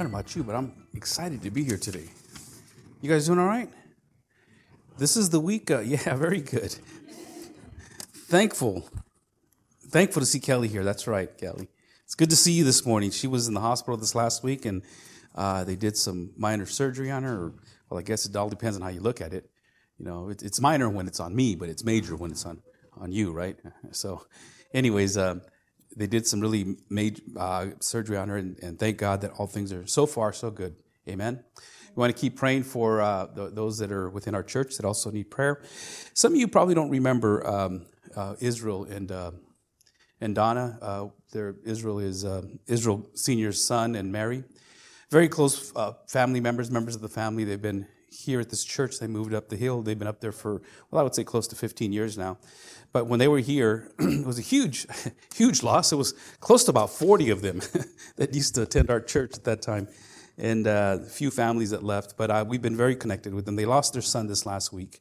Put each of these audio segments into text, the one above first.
don't know about you, but I'm excited to be here today. You guys doing all right? This is the week. Uh, yeah, very good. Thankful. Thankful to see Kelly here. That's right, Kelly. It's good to see you this morning. She was in the hospital this last week, and uh, they did some minor surgery on her. Or, well, I guess it all depends on how you look at it. You know, it, it's minor when it's on me, but it's major when it's on on you, right? So, anyways, uh, they did some really major uh, surgery on her, and, and, thank God that all things are so far so good. Amen. We want to keep praying for uh, th- those that are within our church that also need prayer. Some of you probably don't remember um, uh, Israel and uh, and Donna. Uh, their Israel is uh, Israel Senior's son and Mary, very close family members, members of the family. They've been here at this church. They moved up the hill. They've been up there for well, I would say close to 15 years now. But when they were here, it was a huge, huge loss. It was close to about 40 of them that used to attend our church at that time, and uh, a few families that left. But uh, we've been very connected with them. They lost their son this last week,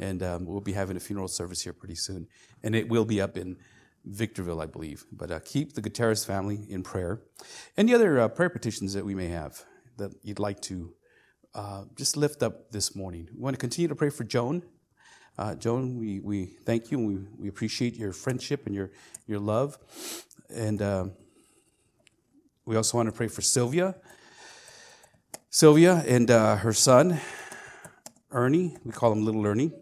and um, we'll be having a funeral service here pretty soon. And it will be up in Victorville, I believe. But uh, keep the Gutierrez family in prayer. Any other uh, prayer petitions that we may have that you'd like to uh, just lift up this morning? We want to continue to pray for Joan uh, Joan, we, we thank you and we, we appreciate your friendship and your, your love. And uh, we also want to pray for Sylvia. Sylvia and uh, her son, Ernie. We call him Little Ernie.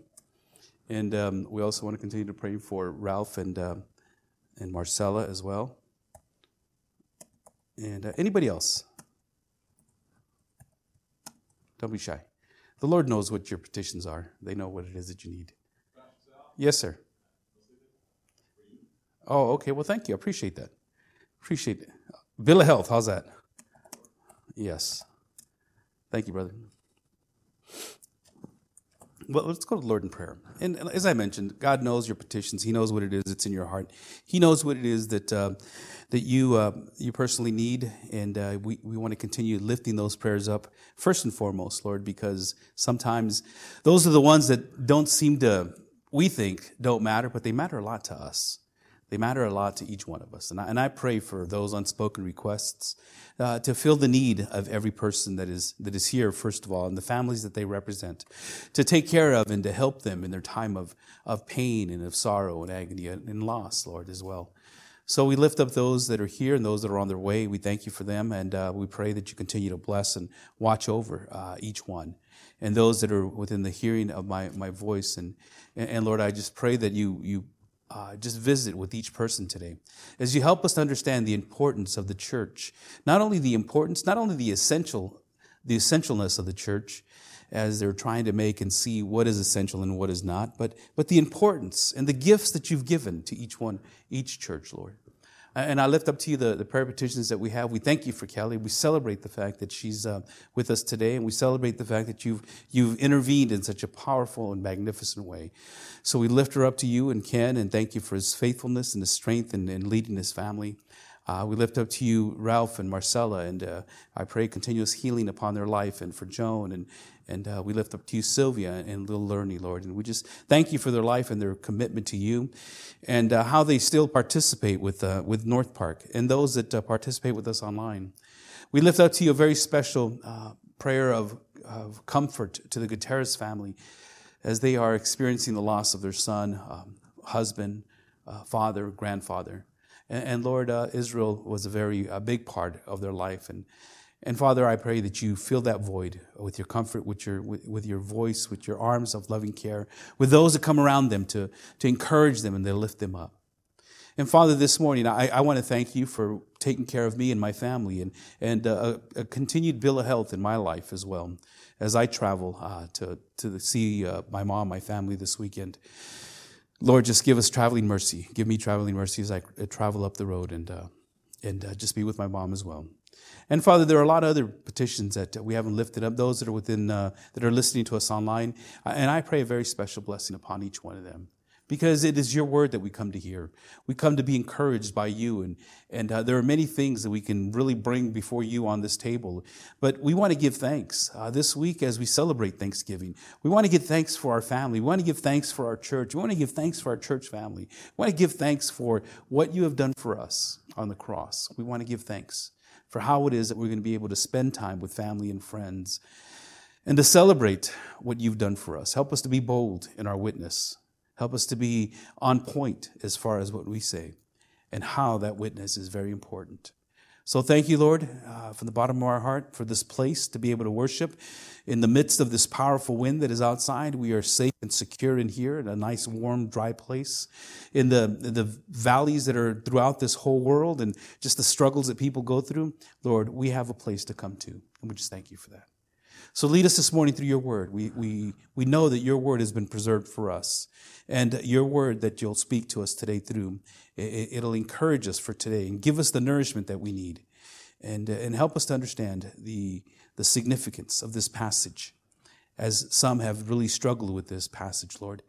And um, we also want to continue to pray for Ralph and, uh, and Marcella as well. And anybody else? Don't be shy. The Lord knows what your petitions are, they know what it is that you need. Yes, sir. Oh, okay. Well, thank you. I appreciate that. Appreciate it. Bill of Health, how's that? Yes. Thank you, brother. Well, let's go to the Lord in prayer. And as I mentioned, God knows your petitions. He knows what it is that's in your heart. He knows what it is that uh, that you uh, you personally need, and uh, we we want to continue lifting those prayers up first and foremost, Lord, because sometimes those are the ones that don't seem to we think don't matter, but they matter a lot to us. They matter a lot to each one of us. And I, and I pray for those unspoken requests uh, to fill the need of every person that is, that is here, first of all, and the families that they represent, to take care of and to help them in their time of, of pain and of sorrow and agony and loss, Lord, as well. So we lift up those that are here and those that are on their way. We thank you for them, and uh, we pray that you continue to bless and watch over uh, each one. And those that are within the hearing of my, my voice. And, and, Lord, I just pray that you, you uh, just visit with each person today as you help us to understand the importance of the church. Not only the importance not only the essential the essentialness of the church as they're trying to make and see what is essential and what is not but but the importance and the gifts that you've given to each one each church lord and I lift up to you the, the prayer petitions that we have. We thank you for Kelly. We celebrate the fact that she's uh, with us today, and we celebrate the fact that you've, you've intervened in such a powerful and magnificent way. So we lift her up to you and Ken, and thank you for his faithfulness and his strength in, in leading his family. Uh, we lift up to you Ralph and Marcella, and uh, I pray continuous healing upon their life, and for Joan, and and uh, we lift up to you Sylvia and little Ernie, Lord, and we just thank you for their life and their commitment to you, and uh, how they still participate with uh, with North Park and those that uh, participate with us online. We lift up to you a very special prayer of, of comfort to the Gutierrez family as they are experiencing the loss of their son, um, husband, father, grandfather. And, and Lord, uh, Israel was a very a big part of their life. And, and Father, I pray that you fill that void with your comfort, with your, with, with, your voice, with your arms of loving care, with those that come around them to, to encourage them and to lift them up. And Father, this morning, I, I want to thank you for taking care of me and my family and, and uh, a, continued bill of health in my life as well as I travel uh, to, to see uh, my mom, my family this weekend. Lord, just give us traveling mercy. Give me traveling mercy as I travel up the road and, uh, and uh, just be with my mom as well. And Father, there are a lot of other petitions that we haven't lifted up, those that are within, uh, that are listening to us online. And I pray a very special blessing upon each one of them because it is your word that we come to hear. We come to be encouraged by you. And, and uh, there are many things that we can really bring before you on this table. But we want to give thanks uh, this week as we celebrate Thanksgiving. We want to give thanks for our family. We want to give thanks for our church. We want to give thanks for our church family. We want to give thanks for what you have done for us on the cross. We want to give thanks for how it is that we're going to be able to spend time with family and friends and to celebrate what you've done for us. Help us to be bold in our witness. Help us to be on point as far as what we say and how that witness is very important. So thank you, Lord, uh, from the bottom of our heart for this place to be able to worship. In the midst of this powerful wind that is outside, we are safe and secure in here in a nice, warm, dry place. In the, the valleys that are throughout this whole world and just the struggles that people go through, Lord, we have a place to come to. And we just thank you for that. So lead us this morning through your word. We, we, we know that your word has been preserved for us. And your word that you'll speak to us today through, it, will encourage us for today and give us the nourishment that we need. And, uh, and help us to understand the, the significance of this passage. As some have really struggled with this passage, Lord,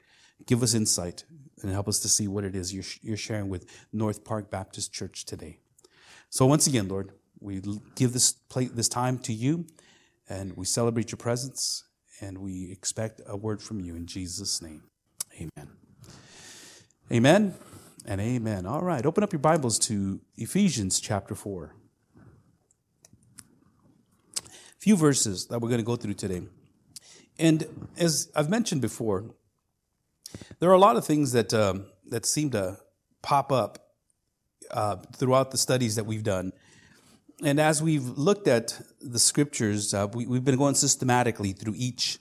give us insight and help us to see what it is you're, you're sharing with North Park Baptist Church today. So once again, Lord, we give this, play, this time to you. And we celebrate your presence and we expect a word from you in Jesus' name. Amen. Amen and amen. All right, open up your Bibles to Ephesians chapter 4. A few verses that we're going to go through today. And as I've mentioned before, there are a lot of things that, um, that seem to pop up uh, throughout the studies that we've done and as we've looked at the scriptures, uh, we, have been going systematically through each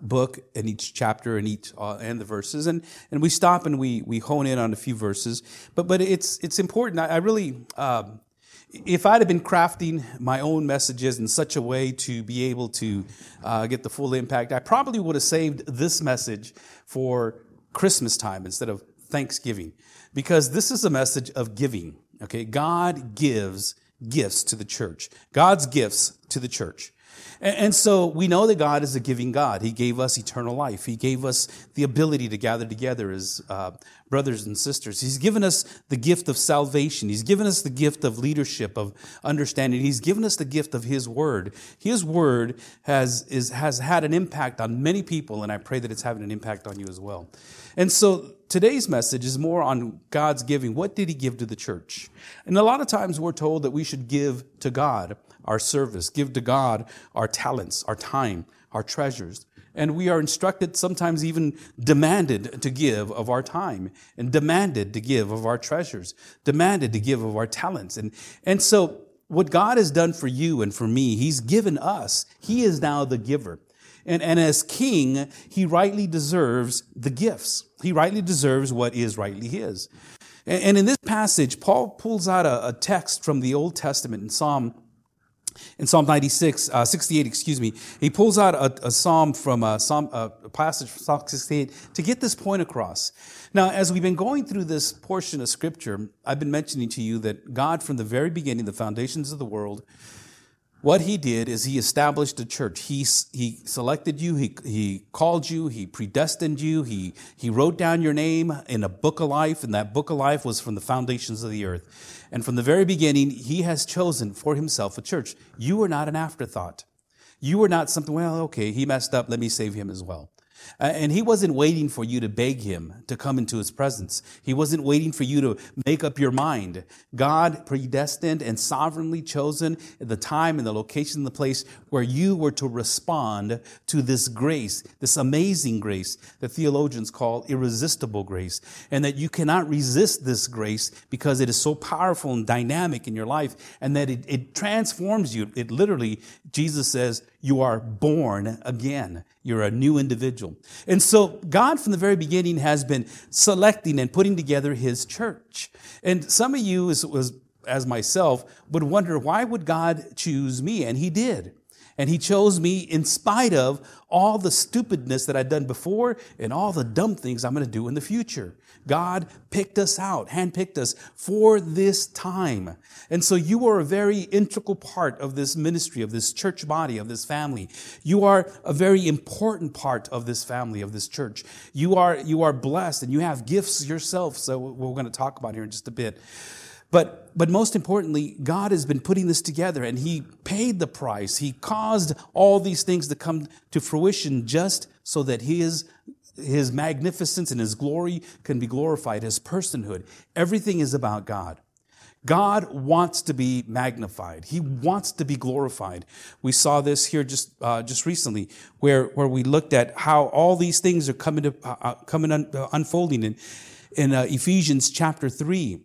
book and each chapter and each uh, and the verses, and and we stop and we we hone in on a few verses. But but it's it's important. I, I really. Um, if I'd have been crafting my own messages in such a way to be able to uh, get the full impact, I probably would have saved this message for Christmas time instead of Thanksgiving, because this is a message of giving. Okay, God gives gifts to the church, God's gifts to the church. And so we know that God is a giving God. He gave us eternal life. He gave us the ability to gather together as uh, brothers and sisters. He's given us the gift of salvation. He's given us the gift of leadership, of understanding. He's given us the gift of His Word. His Word has, is, has had an impact on many people, and I pray that it's having an impact on you as well. And so today's message is more on God's giving. What did He give to the church? And a lot of times we're told that we should give to God our service, give to God our talents, our time, our treasures. And we are instructed, sometimes even demanded to give of our time and demanded to give of our treasures, demanded to give of our talents. And, and so what God has done for you and for me, He's given us. He is now the giver. And, and as king, he rightly deserves the gifts. He rightly deserves what is rightly his. And, in this passage, Paul pulls out a, text from the Old Testament in Psalm in Psalm 96, uh, 68, excuse me, he pulls out a, a psalm from a, psalm, a passage from Psalm 68 to get this point across. Now, as we've been going through this portion of scripture, I've been mentioning to you that God, from the very beginning, the foundations of the world, what he did is he established a church. He, he selected you, he, he called you, he predestined you, he, he wrote down your name in a book of life, and that book of life was from the foundations of the earth. And from the very beginning, he has chosen for himself a church. You are not an afterthought. You are not something, well, okay, he messed up, let me save him as well. Uh, and he wasn't waiting for you to beg him to come into his presence. He wasn't waiting for you to make up your mind. God predestined and sovereignly chosen the time and the location and the place where you were to respond to this grace, this amazing grace that theologians call irresistible grace. And that you cannot resist this grace because it is so powerful and dynamic in your life and that it, it transforms you. It literally, Jesus says, you are born again. You're a new individual. And so God from the very beginning has been selecting and putting together his church. And some of you, as, as myself, would wonder, why would God choose me? And he did. And he chose me in spite of all the stupidness that I'd done before and all the dumb things I'm going to do in the future. God picked us out, handpicked us for this time. And so you are a very integral part of this ministry, of this church body, of this family. You are a very important part of this family, of this church. You are, you are blessed and you have gifts yourself. So we're going to talk about here in just a bit. But, but most importantly, God has been putting this together and He paid the price. He caused all these things to come to fruition just so that His, His magnificence and His glory can be glorified, His personhood. Everything is about God. God wants to be magnified. He wants to be glorified. We saw this here just uh, just recently, where where we looked at how all these things are coming to uh, uh coming un, uh, unfolding in in uh, Ephesians chapter three.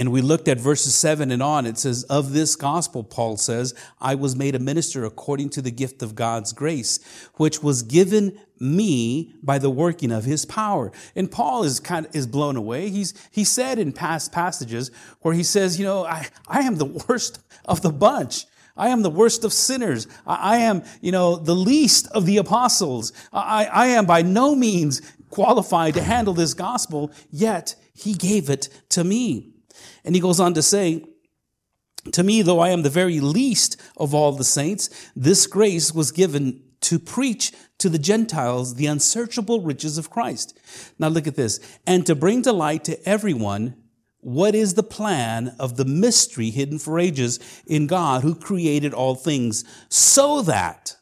And we looked at verses 7 and on. It says, Of this gospel, Paul says, I was made a minister according to the gift of God's grace, which was given me by the working of his power. And Paul is kind of is blown away. He's he said in past passages where he says, you know, I, I am the worst of the bunch. I am the worst of sinners. I, I am, you know, the least of the apostles. I, I am by no means qualified to handle this gospel, yet he gave it to me. And he goes on to say, to me, though I am the very least of all the saints, this grace was given to preach to the Gentiles the unsearchable riches of Christ. Now look at this. And to bring to light to everyone what is the plan of the mystery hidden for ages in God who created all things so that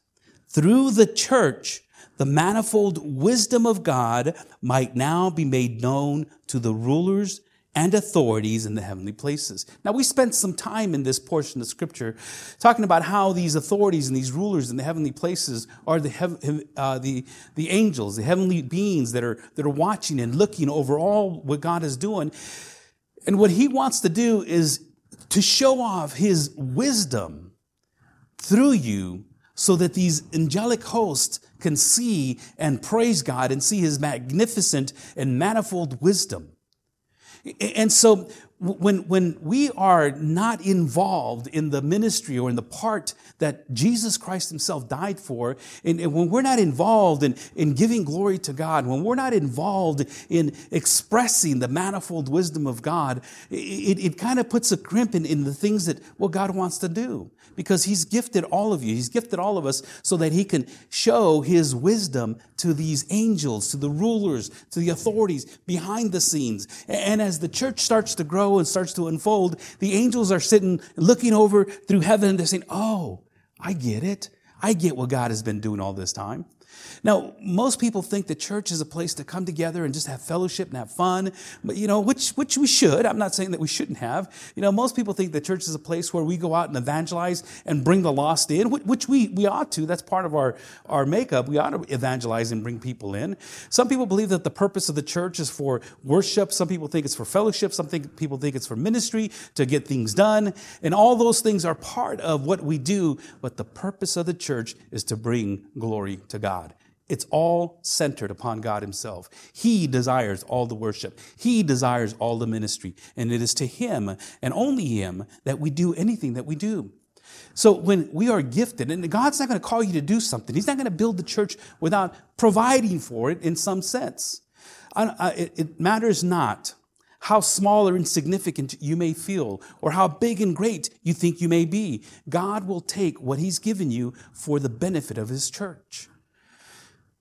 through the church, the manifold wisdom of God might now be made known to the rulers and authorities in the heavenly places. Now, we spent some time in this portion of scripture talking about how these authorities and these rulers in the heavenly places are the, uh, the, the angels, the heavenly beings that are, that are watching and looking over all what God is doing. And what he wants to do is to show off his wisdom through you so that these angelic hosts can see and praise God and see his magnificent and manifold wisdom. And so when, when we are not involved in the ministry or in the part that Jesus Christ himself died for, and, and, when we're not involved in, in giving glory to God, when we're not involved in expressing the manifold wisdom of God, it, it kind of puts a crimp in, in the things that what God wants to do. Because he's gifted all of you. He's gifted all of us so that he can show his wisdom to these angels, to the rulers, to the authorities behind the scenes. And as the church starts to grow, grow and starts to unfold, the angels are sitting looking over through heaven and they're saying, Oh, I get it. I get what God has been doing all this time. Now, most people think the church is a place to come together and just have fellowship and have fun, but you know, which, which we should. I'm not saying that we shouldn't have. You know, most people think the church is a place where we go out and evangelize and bring the lost in, which we, we ought to. That's part of our, our makeup. We ought to evangelize and bring people in. Some people believe that the purpose of the church is for worship. Some people think it's for fellowship. Some think, people think it's for ministry to get things done. And all those things are part of what we do. But the purpose of the church is to bring glory to God. It's all centered upon God Himself. He desires all the worship. He desires all the ministry. And it is to Him and only Him that we do anything that we do. So when we are gifted, and God's not going to call you to do something, He's not going to build the church without providing for it in some sense. It matters not how small or insignificant you may feel, or how big and great you think you may be. God will take what He's given you for the benefit of His church.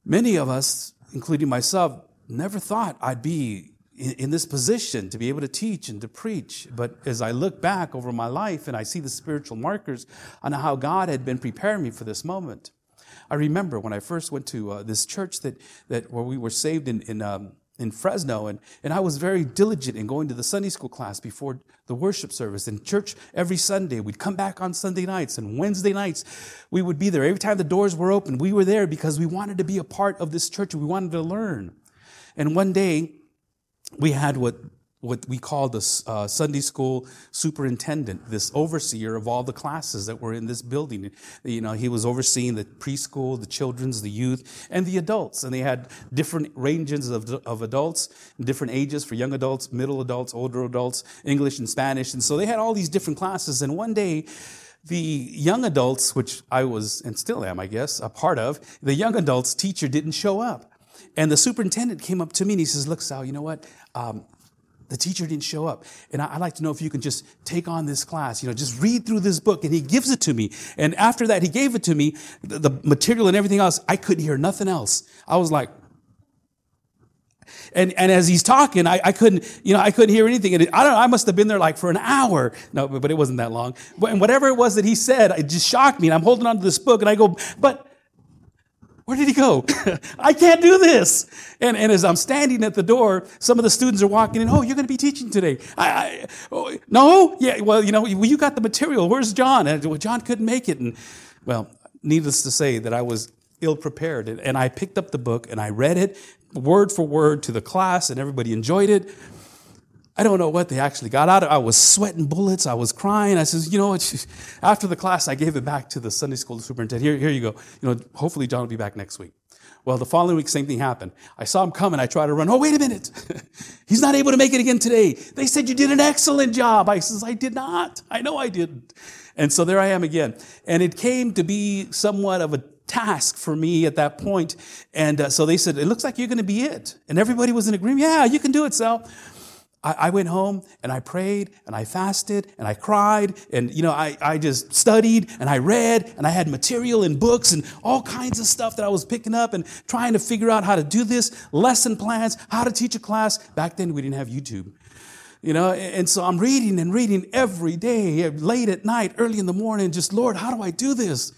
Many of us, including myself, never thought I'd be in, this position to be able to teach and to preach. But as I look back over my life and I see the spiritual markers on how God had been preparing me for this moment, I remember when I first went to uh, this church that, that where we were saved in, in um, in Fresno, and, and I was very diligent in going to the Sunday school class before the worship service. In church every Sunday, we'd come back on Sunday nights, and Wednesday nights, we would be there. Every time the doors were open, we were there because we wanted to be a part of this church and we wanted to learn. And one day, we had what what we call the uh, Sunday school superintendent, this overseer of all the classes that were in this building. You know, he was overseeing the preschool, the children's, the youth, and the adults. And they had different ranges of, of adults, different ages for young adults, middle adults, older adults, English and Spanish. And so they had all these different classes. And one day, the young adults, which I was and still am, I guess, a part of, the young adults teacher didn't show up. And the superintendent came up to me and he says, Look, Sal, you know what? Um, the teacher didn't show up. And I, would like to know if you can just take on this class, you know, just read through this book. And he gives it to me. And after that, he gave it to me, the, the material and everything else. I couldn't hear nothing else. I was like, and, and as he's talking, I, I couldn't, you know, I couldn't hear anything. And it, I don't I must have been there like for an hour. No, but it wasn't that long. But, and whatever it was that he said, it just shocked me. And I'm holding on to this book and I go, but Where did he go? I can't do this. And, and as I'm standing at the door, some of the students are walking in. Oh, you're going to be teaching today. I, I oh, no, yeah. Well, you know, well, you got the material. Where's John? And well, John couldn't make it. And well, needless to say that I was ill prepared. And, and I picked up the book and I read it word for word to the class, and everybody enjoyed it. I don't know what they actually got out of it. I was sweating bullets. I was crying. I says, you know what? After the class, I gave it back to the Sunday school superintendent. Here, here you go. You know, hopefully John will be back next week. Well, the following week, same thing happened. I saw him coming. I tried to run. Oh, wait a minute. He's not able to make it again today. They said you did an excellent job. I says, I did not. I know I didn't. And so there I am again. And it came to be somewhat of a task for me at that point. And uh, so they said, it looks like you're going to be it. And everybody was in agreement. Yeah, you can do it, Sal. I, went home and I prayed and I fasted and I cried and, you know, I, I just studied and I read and I had material and books and all kinds of stuff that I was picking up and trying to figure out how to do this, lesson plans, how to teach a class. Back then we didn't have YouTube. You know, and so I'm reading and reading every day, late at night, early in the morning, just, Lord, how do I do this?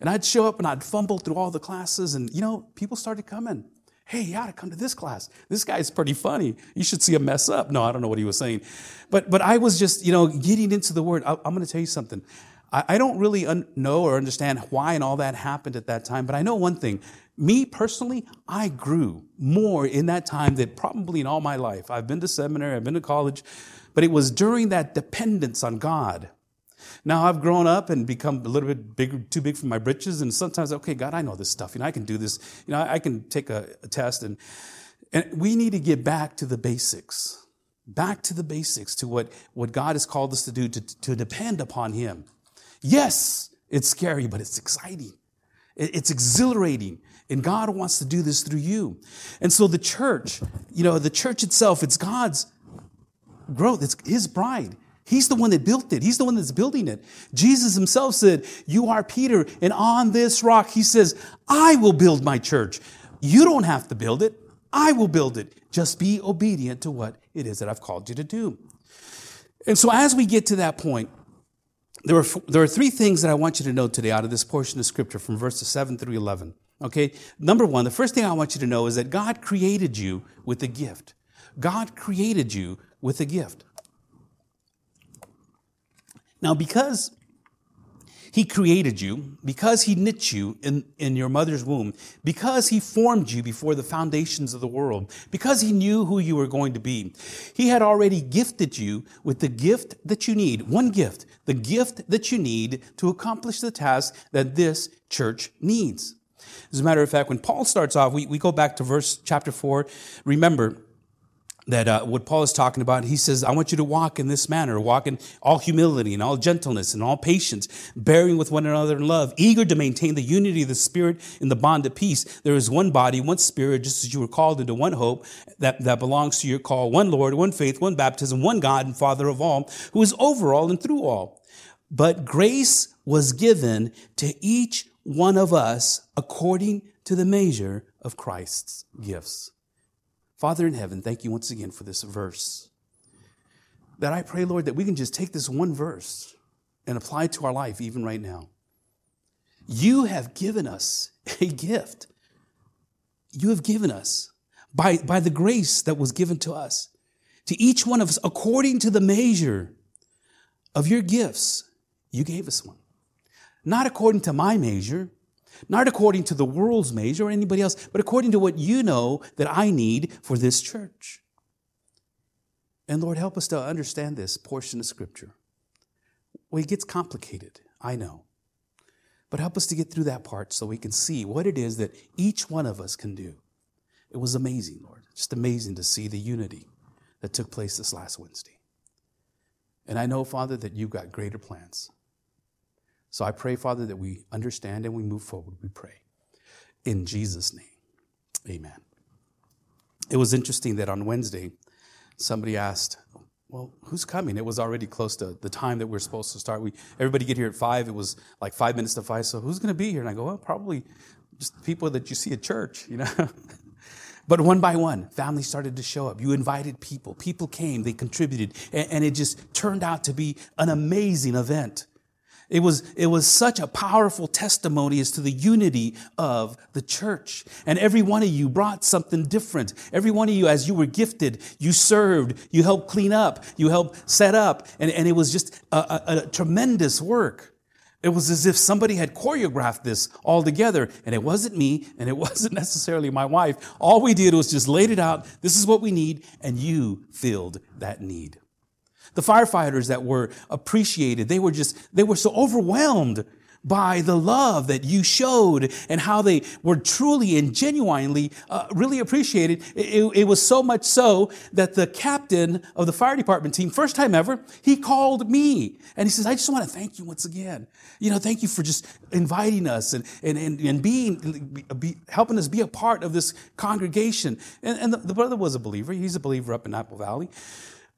And I'd show up and I'd fumble through all the classes and, you know, people started coming hey, you ought to come to this class. This guy's pretty funny. You should see him mess up. No, I don't know what he was saying. But, but I was just, you know, getting into the word. I, am going to tell you something. I, I don't really un- know or understand why and all that happened at that time, but I know one thing. Me personally, I grew more in that time than probably in all my life. I've been to seminary, I've been to college, but it was during that dependence on God now I've grown up and become a little bit too big for my britches, and sometimes, okay, God, I know this stuff. You know, I can do this. You know, I can take a, a test, and and we need to get back to the basics, back to the basics, to what what God has called us to do, to to depend upon Him. Yes, it's scary, but it's exciting. It's exhilarating. And God wants to do this through you. And so the church, you know, the church itself, it's God's growth. It's His bride. He's the one that built it. He's the one that's building it. Jesus himself said, You are Peter, and on this rock, he says, I will build my church. You don't have to build it. I will build it. Just be obedient to what it is that I've called you to do. And so, as we get to that point, there are, there are three things that I want you to know today out of this portion of scripture from verses 7 through 11. Okay? Number one, the first thing I want you to know is that God created you with a gift. God created you with a gift. Now, because he created you, because he knit you in, in your mother's womb, because he formed you before the foundations of the world, because he knew who you were going to be, he had already gifted you with the gift that you need, one gift, the gift that you need to accomplish the task that this church needs. As a matter of fact, when Paul starts off, we, we go back to verse chapter 4. Remember, that uh, what Paul is talking about, he says, I want you to walk in this manner, walk in all humility and all gentleness and all patience, bearing with one another in love, eager to maintain the unity of the Spirit in the bond of peace. There is one body, one Spirit, just as you were called into one hope that, that belongs to your call, one Lord, one faith, one baptism, one God and Father of all, who is over all and through all. But grace was given to each one of us according to the measure of Christ's gifts. Father in heaven, thank you once again for this verse. That I pray, Lord, that we can just take this one verse and apply it to our life even right now. You have given us a gift. You have given us by, by the grace that was given to us, to each one of us, according to the measure of your gifts, you gave us one. Not according to my measure, not according to the world's measure or anybody else, but according to what you know that I need for this church. And Lord, help us to understand this portion of Scripture. Well, it gets complicated, I know. But help us to get through that part so we can see what it is that each one of us can do. It was amazing, Lord. Just amazing to see the unity that took place this last Wednesday. And I know, Father, that you've got greater plans. So I pray, Father, that we understand and we move forward. We pray. In Jesus' name, amen. It was interesting that on Wednesday, somebody asked, well, who's coming? It was already close to the time that we are supposed to start. We everybody get here at five. It was like five minutes to five. So who's going to be here? And I go, well, probably just people that you see at church, you know. but one by one, families started to show up. You invited people. People came. They contributed, and, and it just turned out to be an amazing event. It was, it was such a powerful testimony as to the unity of the church. And every one of you brought something different. Every one of you, as you were gifted, you served, you helped clean up, you helped set up, and, and it was just a, a, a tremendous work. It was as if somebody had choreographed this all together, and it wasn't me, and it wasn't necessarily my wife. All we did was just laid it out. This is what we need, and you filled that need. The firefighters that were appreciated, they were just, they were so overwhelmed by the love that you showed and how they were truly and genuinely uh, really appreciated. It, it, was so much so that the captain of the fire department team, first time ever, he called me and he says, I just want to thank you once again. You know, thank you for just inviting us and, and, and, and being, be, helping us be a part of this congregation. And, and the, the brother was a believer. He's a believer up in Apple Valley.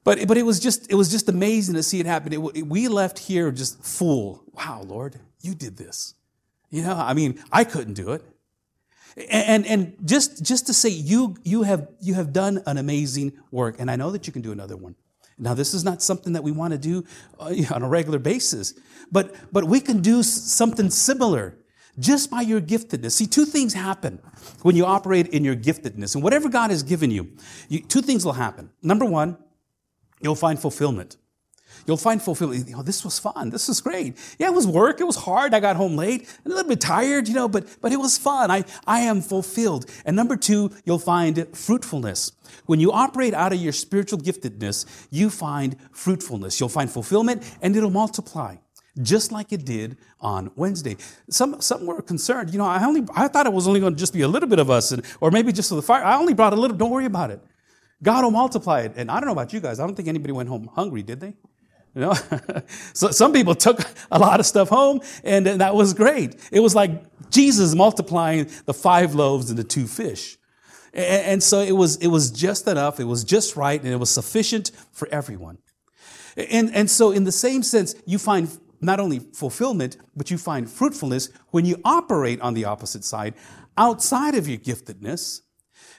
But, but it was just, it was just amazing to see it happen. It, we left here just full. Wow, Lord, you did this. You know, I mean, I couldn't do it. And, and just, just to say you, you have, you have done an amazing work. And I know that you can do another one. Now, this is not something that we want to do uh, on a regular basis, but, but we can do something similar just by your giftedness. See, two things happen when you operate in your giftedness. And whatever God has given you, you two things will happen. Number one, You'll find fulfillment. You'll find fulfillment. You know, this was fun. This was great. Yeah, it was work. It was hard. I got home late, a little bit tired, you know, but, but it was fun. I, I am fulfilled. And number two, you'll find fruitfulness. When you operate out of your spiritual giftedness, you find fruitfulness. You'll find fulfillment and it'll multiply. Just like it did on Wednesday. Some, some were concerned. You know, I only, I thought it was only going to just be a little bit of us and, or maybe just for the fire. I only brought a little. Don't worry about it. God will multiply it. And I don't know about you guys. I don't think anybody went home hungry, did they? You know, so some people took a lot of stuff home and, and that was great. It was like Jesus multiplying the five loaves and the two fish. And, and so it was, it was just enough. It was just right and it was sufficient for everyone. And, and so in the same sense, you find not only fulfillment, but you find fruitfulness when you operate on the opposite side outside of your giftedness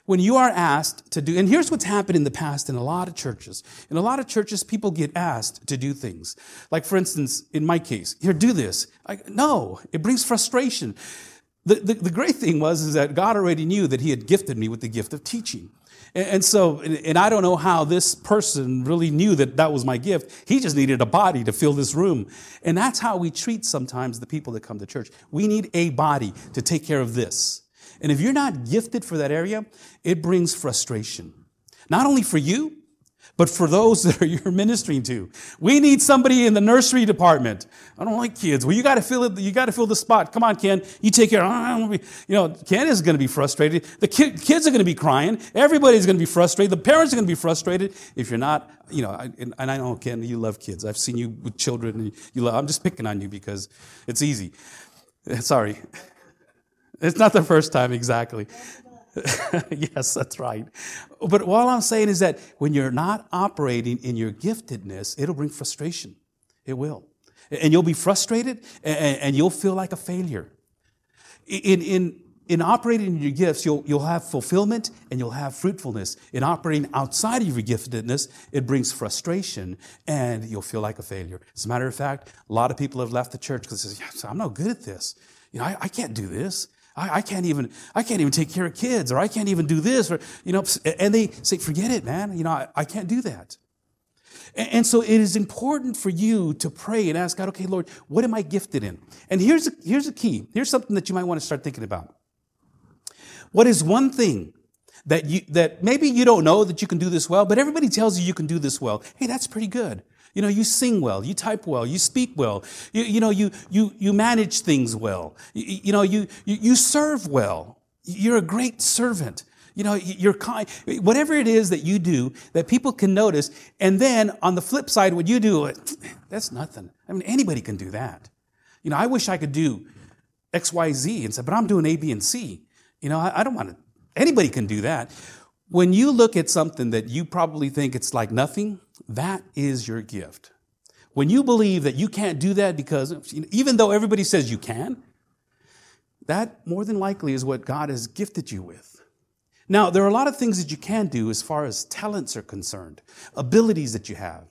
when you are asked to do, and here's what's happened in the past in a lot of churches. In a lot of churches, people get asked to do things. Like, for instance, in my case, here, do this. I, no, it brings frustration. The, the, the, great thing was is that God already knew that He had gifted me with the gift of teaching. And, and so, and, and I don't know how this person really knew that that was my gift. He just needed a body to fill this room. And that's how we treat sometimes the people that come to church. We need a body to take care of this. And if you're not gifted for that area, it brings frustration. Not only for you, but for those that you're ministering to. We need somebody in the nursery department. I don't like kids. Well, you got to fill it. You got to fill the spot. Come on, Ken. You take care. You know, Ken is going to be frustrated. The kids are going to be crying. Everybody's going to be frustrated. The parents are going to be frustrated. If you're not, you know, and, I know, Ken, you love kids. I've seen you with children. And you love, I'm just picking on you because it's easy. Sorry. It's not the first time exactly. yes, that's right. But what I'm saying is that when you're not operating in your giftedness, it'll bring frustration. It will. And you'll be frustrated and, you'll feel like a failure. In, in, in operating in your gifts, you'll, you'll have fulfillment and you'll have fruitfulness. In operating outside of your giftedness, it brings frustration and you'll feel like a failure. As a matter of fact, a lot of people have left the church because they say, I'm not good at this. You know, I, I can't do this. I, I, can't even, I can't even take care of kids, or I can't even do this, or, you know, and they say, forget it, man. You know, I, I can't do that. And, and, so it is important for you to pray and ask God, okay, Lord, what am I gifted in? And here's, a, here's a key. Here's something that you might want to start thinking about. What is one thing that you, that maybe you don't know that you can do this well, but everybody tells you you can do this well. Hey, that's pretty good. You know, you sing well, you type well, you speak well, you, you know, you, you, you manage things well, you, you know, you, you, serve well. You're a great servant. You know, you're kind, whatever it is that you do that people can notice. And then on the flip side, what you do, that's nothing. I mean, anybody can do that. You know, I wish I could do X, Y, Z and say, but I'm doing A, B, and C. You know, I, I don't want to, anybody can do that. When you look at something that you probably think it's like nothing, that is your gift. When you believe that you can't do that because, even though everybody says you can, that more than likely is what God has gifted you with. Now, there are a lot of things that you can do as far as talents are concerned, abilities that you have.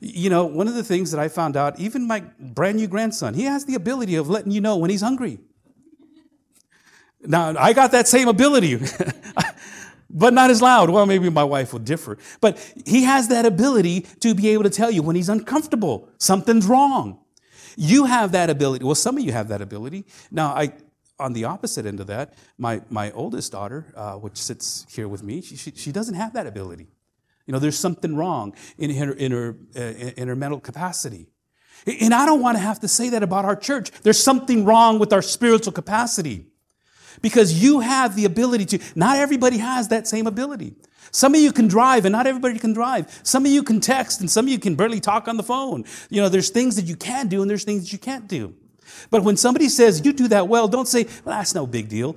You know, one of the things that I found out, even my brand new grandson, he has the ability of letting you know when he's hungry. Now, I got that same ability, but not as loud. Well, maybe my wife will differ. But he has that ability to be able to tell you when he's uncomfortable, something's wrong. You have that ability. Well, some of you have that ability. Now, I, on the opposite end of that, my, my oldest daughter, uh, which sits here with me, she, she, she, doesn't have that ability. You know, there's something wrong in her, in her, uh, in her mental capacity. And I don't want to have to say that about our church. There's something wrong with our spiritual capacity because you have the ability to, not everybody has that same ability. Some of you can drive and not everybody can drive. Some of you can text and some of you can barely talk on the phone. You know, there's things that you can do and there's things that you can't do. But when somebody says you do that well, don't say, well, that's no big deal.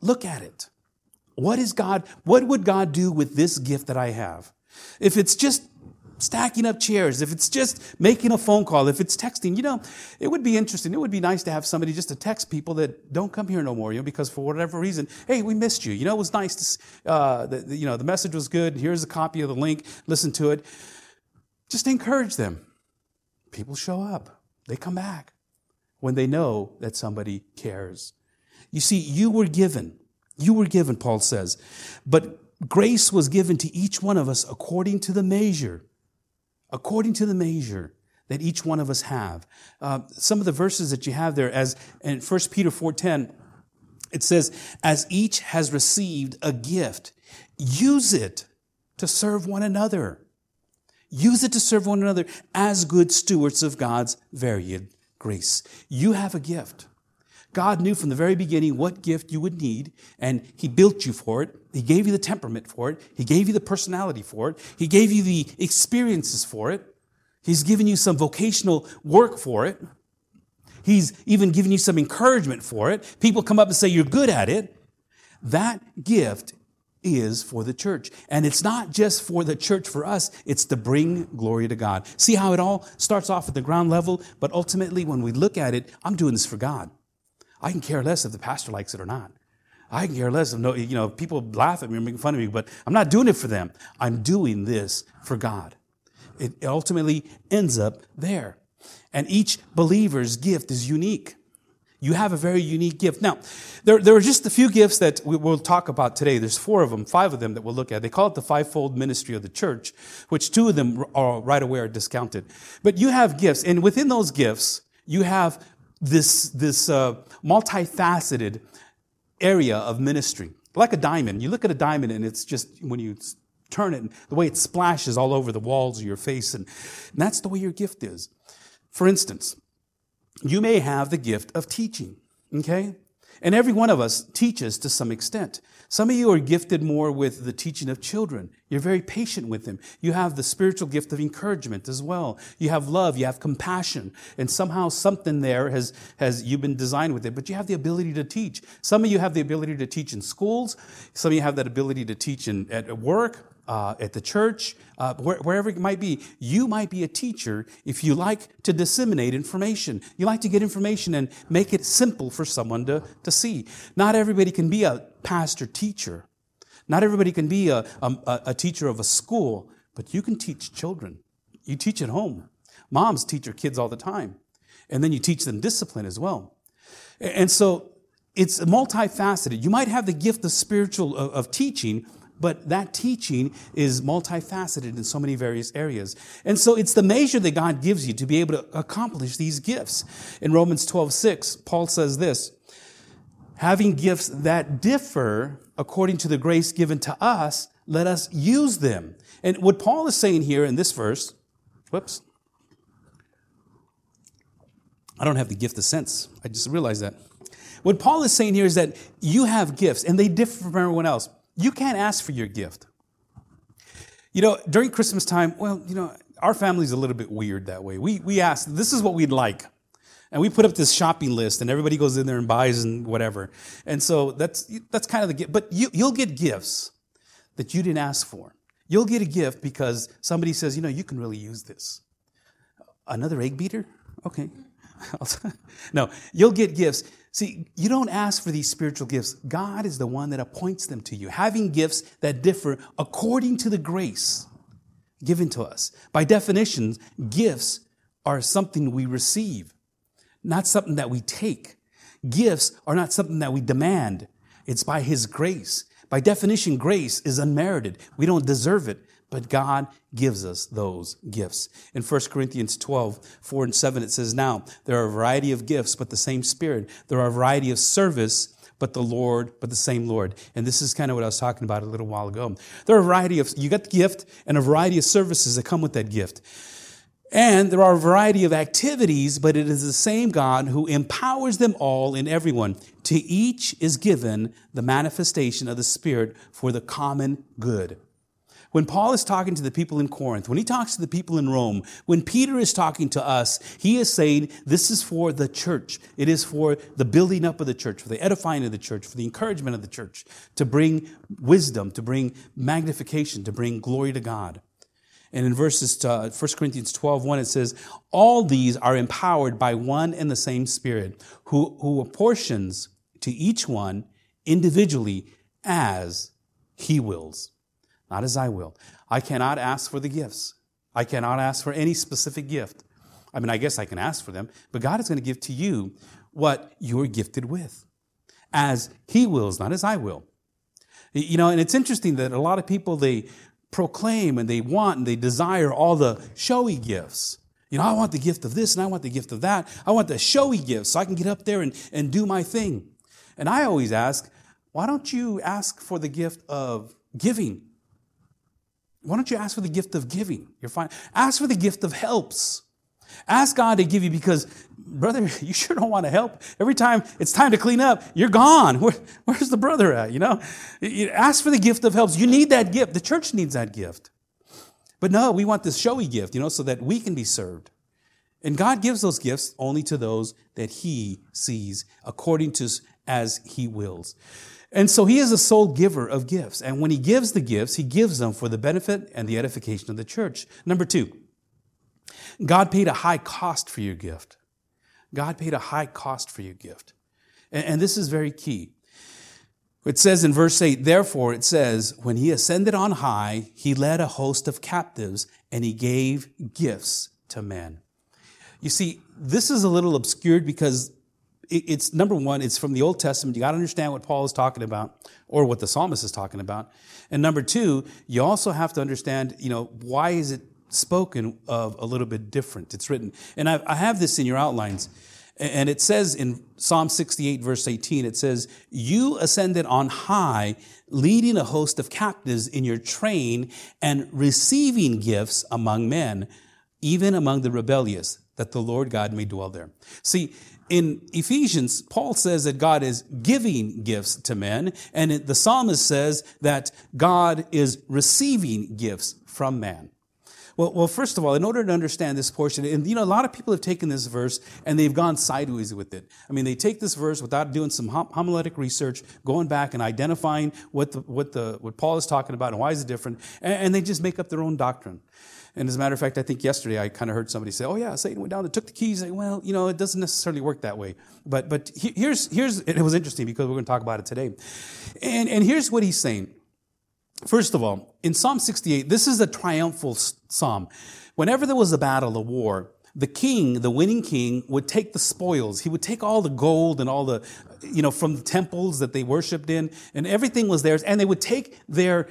Look at it. What is God, what would God do with this gift that I have? If it's just stacking up chairs, if it's just making a phone call, if it's texting, you know, it would be interesting. It would be nice to have somebody just to text people that don't come here no more, you know, because for whatever reason, hey, we missed you. You know, it was nice to, uh, the, you know, the message was good. Here's a copy of the link. Listen to it. Just encourage them. People show up. They come back when they know that somebody cares. You see, you were given. You were given, Paul says. But grace was given to each one of us according to the measure according to the measure that each one of us have. Uh, some of the verses that you have there, as in 1 Peter 4.10, it says, as each has received a gift, use it to serve one another. Use it to serve one another as good stewards of God's varied grace. You have a gift. God knew from the very beginning what gift you would need, and He built you for it. He gave you the temperament for it. He gave you the personality for it. He gave you the experiences for it. He's given you some vocational work for it. He's even given you some encouragement for it. People come up and say, You're good at it. That gift is for the church. And it's not just for the church for us, it's to bring glory to God. See how it all starts off at the ground level, but ultimately, when we look at it, I'm doing this for God. I can care less if the pastor likes it or not. I can care less if no, you know, people laugh at me or make fun of me, but I'm not doing it for them. I'm doing this for God. It ultimately ends up there. And each believer's gift is unique. You have a very unique gift. Now, there, there are just a few gifts that we will talk about today. There's four of them, five of them that we'll look at. They call it the fivefold ministry of the church, which two of them are right away are discounted. But you have gifts, and within those gifts, you have this, this uh, multifaceted area of ministry. Like a diamond. You look at a diamond and it's just, when you turn it, and the way it splashes all over the walls of your face, and, and that's the way your gift is. For instance, you may have the gift of teaching, okay? And every one of us teaches to some extent. Some of you are gifted more with the teaching of children. You're very patient with them. You have the spiritual gift of encouragement as well. You have love, you have compassion, and somehow something there has, has you've been designed with it, but you have the ability to teach. Some of you have the ability to teach in schools. Some of you have that ability to teach in, at work uh, at the church, uh, where, wherever it might be, you might be a teacher if you like to disseminate information. You like to get information and make it simple for someone to, to see. Not everybody can be a pastor teacher. Not everybody can be a, a, a teacher of a school, but you can teach children. You teach at home. Moms teach their kids all the time. And then you teach them discipline as well. And so it's multifaceted. You might have the gift of spiritual of, of teaching, but that teaching is multifaceted in so many various areas. And so it's the measure that God gives you to be able to accomplish these gifts. In Romans 12, 6, Paul says this, having gifts that differ according to the grace given to us, let us use them. And what Paul is saying here in this verse, whoops, I don't have the gift of sense. I just realized that. What Paul is saying here is that you have gifts and they differ from everyone else. You can't ask for your gift. You know, during Christmas time, well, you know, our family's a little bit weird that way. We, we ask, this is what we'd like. And we put up this shopping list and everybody goes in there and buys and whatever. And so that's, that's kind of the gift. But you, you'll get gifts that you didn't ask for. You'll get a gift because somebody says, you know, you can really use this. Another egg beater? Okay. no, you'll get gifts See, you don't ask for these spiritual gifts. God is the one that appoints them to you, having gifts that differ according to the grace given to us. By definition, gifts are something we receive, not something that we take. Gifts are not something that we demand. It's by His grace. By definition, grace is unmerited. We don't deserve it, but God gives us those gifts. In 1 Corinthians 12, 4 and 7, it says, Now, there are a variety of gifts, but the same Spirit. There are a variety of service, but the Lord, but the same Lord. And this is kind of what I was talking about a little while ago. There are a variety of, you got the gift and a variety of services that come with that gift. And there are a variety of activities, but it is the same God who empowers them all in everyone. To each is given the manifestation of the Spirit for the common good. When Paul is talking to the people in Corinth, when he talks to the people in Rome, when Peter is talking to us, he is saying this is for the church. It is for the building up of the church, for the edifying of the church, for the encouragement of the church, to bring wisdom, to bring magnification, to bring glory to God. And in verses uh, 1 Corinthians 12, 1, it says, All these are empowered by one and the same Spirit, who, who apportions to each one individually as he wills, not as I will. I cannot ask for the gifts. I cannot ask for any specific gift. I mean, I guess I can ask for them, but God is going to give to you what you're gifted with, as He wills, not as I will. You know, and it's interesting that a lot of people, they proclaim and they want and they desire all the showy gifts. You know, I want the gift of this and I want the gift of that. I want the showy gifts so I can get up there and, and do my thing. And I always ask, why don't you ask for the gift of giving? Why don't you ask for the gift of giving? You're fine. Ask for the gift of helps. Ask God to give you because, brother, you sure don't want to help. Every time it's time to clean up, you're gone. Where, where's the brother at? You know, ask for the gift of helps. You need that gift. The church needs that gift. But no, we want this showy gift, you know, so that we can be served. And God gives those gifts only to those that He sees according to as He wills. And so He is a sole giver of gifts. And when He gives the gifts, He gives them for the benefit and the edification of the church. Number two, God paid a high cost for your gift. God paid a high cost for your gift. And, and this is very key. It says in verse 8, therefore it says, when he ascended on high, he led a host of captives and he gave gifts to men. You see, this is a little obscured because it's number one, it's from the Old Testament. You got to understand what Paul is talking about or what the psalmist is talking about. And number two, you also have to understand, you know, why is it spoken of a little bit different. It's written, and I, I have this in your outlines. And it says in Psalm 68, verse 18, it says, You ascended on high, leading a host of captives in your train and receiving gifts among men, even among the rebellious, that the Lord God may dwell there. See, in Ephesians, Paul says that God is giving gifts to men, and the psalmist says that God is receiving gifts from man. Well, well, first of all, in order to understand this portion, and you know, a lot of people have taken this verse and they've gone sideways with it. I mean, they take this verse without doing some homiletic research, going back and identifying what the, what the, what Paul is talking about and why is it different, and, and they just make up their own doctrine. And as a matter of fact, I think yesterday I kind of heard somebody say, "Oh yeah, Satan went down and took the keys." Like, well, you know, it doesn't necessarily work that way. But but here's here's it was interesting because we're going to talk about it today, and and here's what he's saying. First of all, in Psalm 68, this is a triumphal psalm. Whenever there was a battle, a war, the king, the winning king, would take the spoils. He would take all the gold and all the, you know, from the temples that they worshiped in, and everything was theirs. And they would take their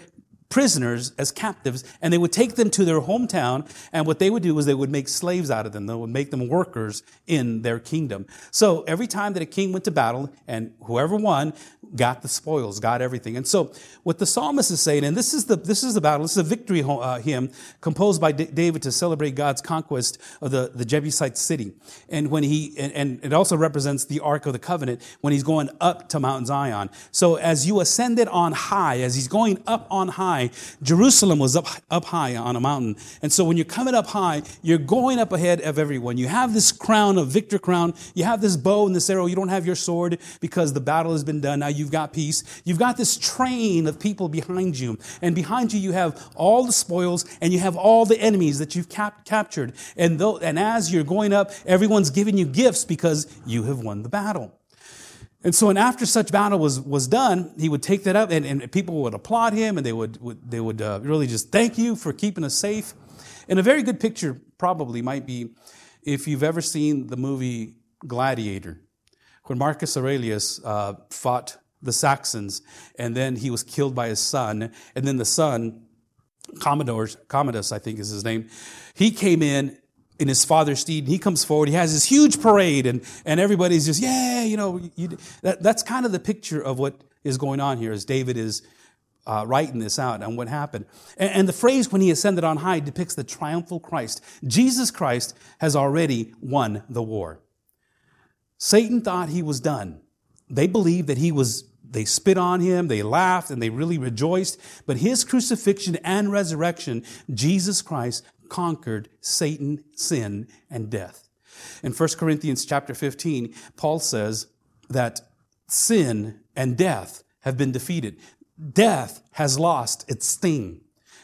prisoners as captives and they would take them to their hometown and what they would do was they would make slaves out of them they would make them workers in their kingdom so every time that a king went to battle and whoever won got the spoils, got everything. And so what the psalmist is saying, and this is the, this is the battle, this is a victory uh, hymn composed by D- David to celebrate God's conquest of the, the Jebusite city. And when he, and, and it also represents the Ark of the Covenant when he's going up to Mount Zion. So as you ascended on high, as he's going up on high, Jerusalem was up, up high on a mountain. And so when you're coming up high, you're going up ahead of everyone. You have this crown, a victor crown. You have this bow and this arrow. You don't have your sword because the battle has been done. Now you you've got peace. You've got this train of people behind you. And behind you, you have all the spoils and you have all the enemies that you've cap- captured. And, though, and as you're going up, everyone's giving you gifts because you have won the battle. And so, and after such battle was, was done, he would take that up and, and people would applaud him and they would, would they would uh, really just thank you for keeping us safe. And a very good picture probably might be if you've ever seen the movie Gladiator, when Marcus Aurelius uh, fought the Saxons and then he was killed by his son. And then the son, Commodus, Commodus, I think is his name, he came in in his father's steed. And he comes forward. He has this huge parade, and, and everybody's just, yeah, you know, you, that, that's kind of the picture of what is going on here as David is uh, writing this out and what happened. And, and the phrase when he ascended on high depicts the triumphal Christ. Jesus Christ has already won the war. Satan thought he was done. They believed that he was they spit on him, they laughed, and they really rejoiced. But his crucifixion and resurrection, Jesus Christ conquered Satan, sin, and death. In 1 Corinthians chapter 15, Paul says that sin and death have been defeated. Death has lost its sting.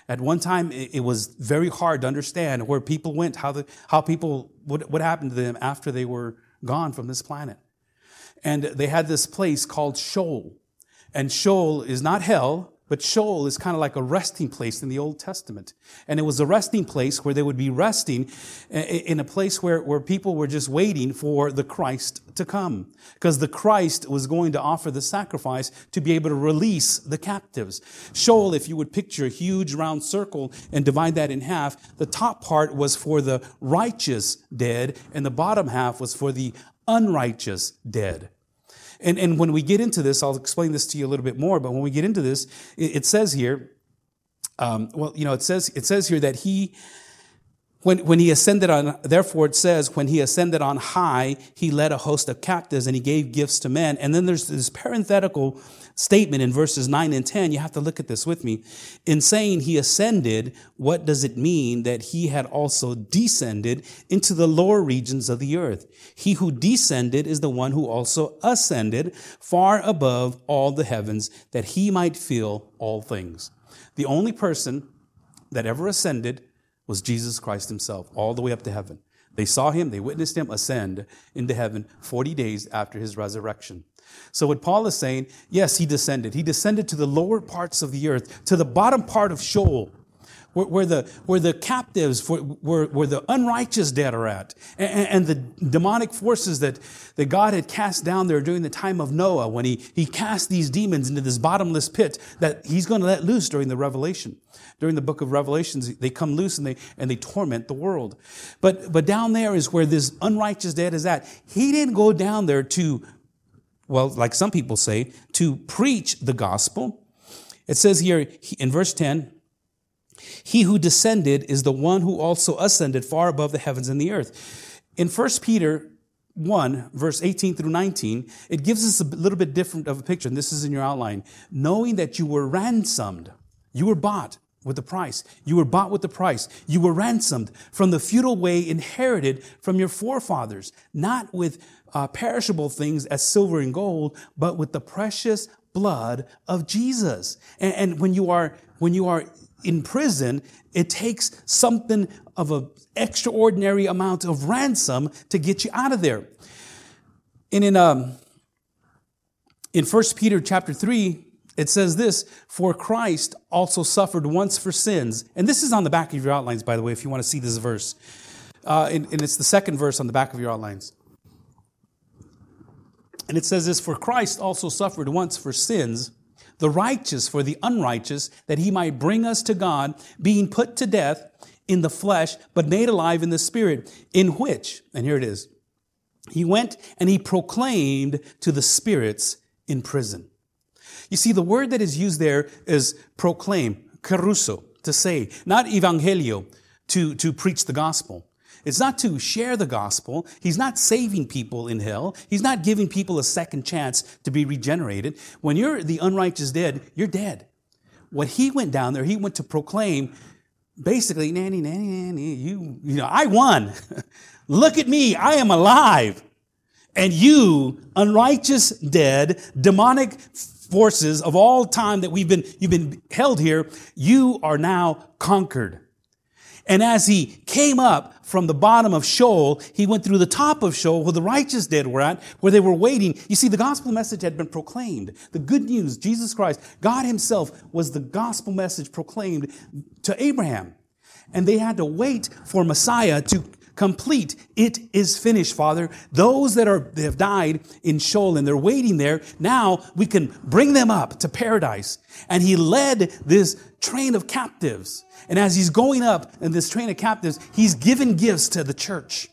At one time, it was very hard to understand where people went, how, the, how people, what, what happened to them after they were gone from this planet. And they had this place called Sheol. And Sheol is not hell, but Sheol is kind of like a resting place in the Old Testament. And it was a resting place where they would be resting eh, eh, in a place where, where people were just waiting for the Christ to come. Because the Christ was going to offer the sacrifice to be able to release the captives. Sheol, if you would picture a huge round circle and divide that in half, the top part was for the righteous dead and the bottom half was for the unrighteous dead. And, and when we get into this, I'll explain this to you a little bit more, but when we get into this, it, it says here, um, well, you know, it says, it says here that he, when, when he ascended on, therefore it says, when he ascended on high, he led a host of captives and he gave gifts to men. And then there's this parenthetical statement in verses 9 and 10. You have to look at this with me. In saying he ascended, what does it mean that he had also descended into the lower regions of the earth? He who descended is the one who also ascended far above all the heavens that he might fill all things. The only person that ever ascended was Jesus Christ himself, all the way up to heaven. They saw him, they witnessed him ascend into heaven 40 days after his resurrection. So, what Paul is saying, yes, he descended. He descended to the lower parts of the earth, to the bottom part of Sheol, where, where the, where the captives, where, where, the unrighteous dead are at, and, and, the demonic forces that, that God had cast down there during the time of Noah, when he, he cast these demons into this bottomless pit that he's going to let loose during the Revelation during the book of Revelations, they come loose and they, and they torment the world. But, but down there is where this unrighteous dead is at. He didn't go down there to, well, like some people say, to preach the gospel. It says here in verse 10, he who descended is the one who also ascended far above the heavens and the earth. In 1 Peter 1, verse 18 through 19, it gives us a little bit different of a picture, and this is in your outline. Knowing that you were ransomed, you were bought with the price. You were bought with the price. You were ransomed from the futile way inherited from your forefathers, not with uh, perishable things as silver and gold, but with the precious blood of Jesus. And, and when you are, when you are in prison, it takes something of an extraordinary amount of ransom to get you out of there. And in, um, in 1 Peter chapter 3, it says this For Christ also suffered once for sins. And this is on the back of your outlines, by the way, if you want to see this verse. Uh, and, and it's the second verse on the back of your outlines. And it says this For Christ also suffered once for sins, the righteous for the unrighteous, that he might bring us to God, being put to death in the flesh, but made alive in the spirit, in which, and here it is, he went and he proclaimed to the spirits in prison you see, the word that is used there is proclaim, kerusso, to say, not evangelio, to, to preach the gospel. It's not to share the gospel. He's not saving people in hell. He's not giving people a second chance to be regenerated. When you're the unrighteous dead, you're dead. What he went down there, he went to proclaim basically, nanny, nanny, nanny, you, you know, I won. Look at me. I am alive. And you, unrighteous dead, demonic forces of all time that we've been, you've been held here, you are now conquered. And as he came up from the bottom of Sheol, he went through the top of Sheol where the righteous dead were at, where they were waiting. You see, the gospel message had been proclaimed. The good news, Jesus Christ, God himself was the gospel message proclaimed to Abraham. And they had to wait for Messiah to complete. It is finished, Father. Those that are that have died in Sheol and they're waiting there, now we can bring them up to paradise. And he led this train of captives. And as he's going up in this train of captives, he's given gifts to the church.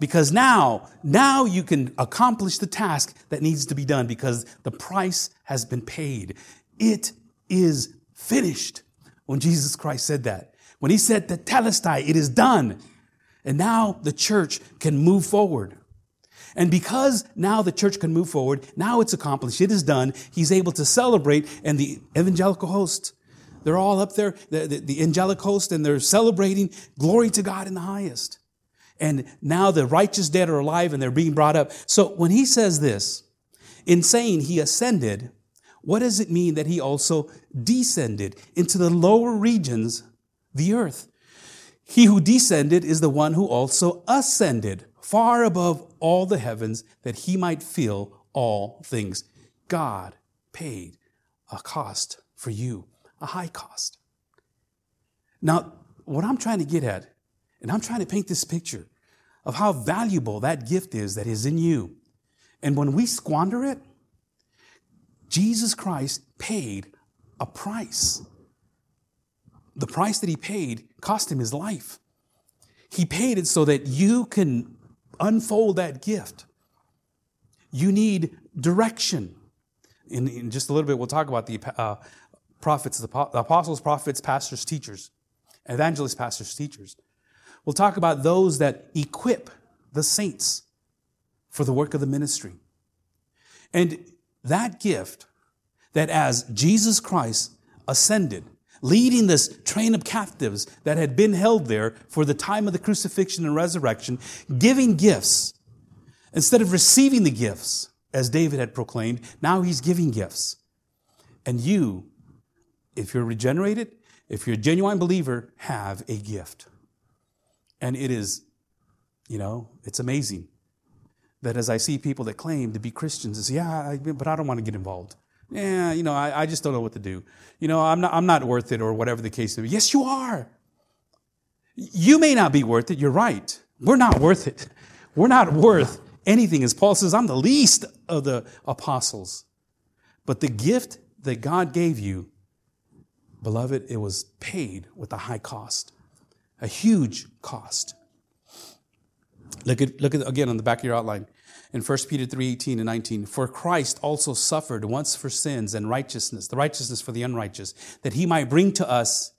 Because now, now you can accomplish the task that needs to be done because the price has been paid. It is finished. When Jesus Christ said that, when he said tetelestai, it is done. And now the church can move forward. And because now the church can move forward, now it's accomplished, it is done, he's able to celebrate, and the evangelical host, they're all up there, the, the, the angelic host, and they're celebrating glory to God in the highest. And now the righteous dead are alive and they're being brought up. So when he says this, in saying he ascended, what does it mean that he also descended into the lower regions, the earth? He who descended is the one who also ascended far above all the heavens that he might fill all things. God paid a cost for you, a high cost. Now, what I'm trying to get at, and I'm trying to paint this picture of how valuable that gift is that is in you. And when we squander it, Jesus Christ paid a price. The price that he paid cost him his life. He paid it so that you can unfold that gift. You need direction. In, in just a little bit, we'll talk about the uh, prophets, the, the apostles, prophets, pastors, teachers, evangelists, pastors, teachers. We'll talk about those that equip the saints for the work of the ministry. And that gift, that as Jesus Christ ascended, leading this train of captives that had been held there for the time of the crucifixion and resurrection, giving gifts. Instead of receiving the gifts, as David had proclaimed, now he's giving gifts. And you, if you're regenerated, if you're a genuine believer, have a gift. And it is, you know, it's amazing that as I see people that claim to be Christians, is yeah, but I don't want to get involved yeah, you know, I, I just don't know what to do. You know, I'm not, I'm not worth it or whatever the case may be. Yes, you are. You may not be worth it. You're right. We're not worth it. We're not worth anything. As Paul says, I'm the least of the apostles. But the gift that God gave you, beloved, it was paid with a high cost, a huge cost. Look at, look at again on the back of your outline in 1 Peter 3 18 and 19. For Christ also suffered once for sins and righteousness, the righteousness for the unrighteous, that he might bring to us,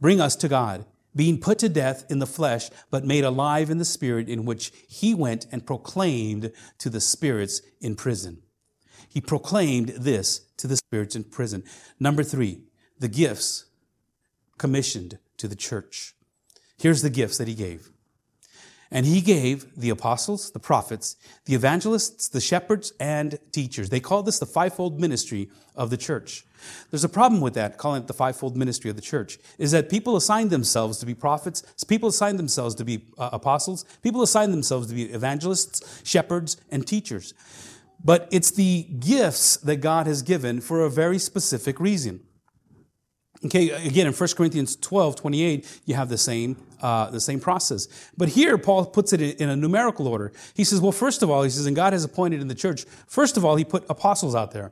bring us to God, being put to death in the flesh, but made alive in the spirit, in which he went and proclaimed to the spirits in prison. He proclaimed this to the spirits in prison. Number three, the gifts commissioned to the church. Here's the gifts that he gave. And he gave the apostles, the prophets, the evangelists, the shepherds, and teachers. They call this the fivefold ministry of the church. There's a problem with that, calling it the fivefold ministry of the church, is that people assign themselves to be prophets, people assign themselves to be uh, apostles, people assign themselves to be evangelists, shepherds, and teachers. But it's the gifts that God has given for a very specific reason. Okay, again, in 1 Corinthians 12, 28, you have the same, uh, the same process. But here, Paul puts it in a numerical order. He says, well, first of all, he says, and God has appointed in the church, first of all, he put apostles out there.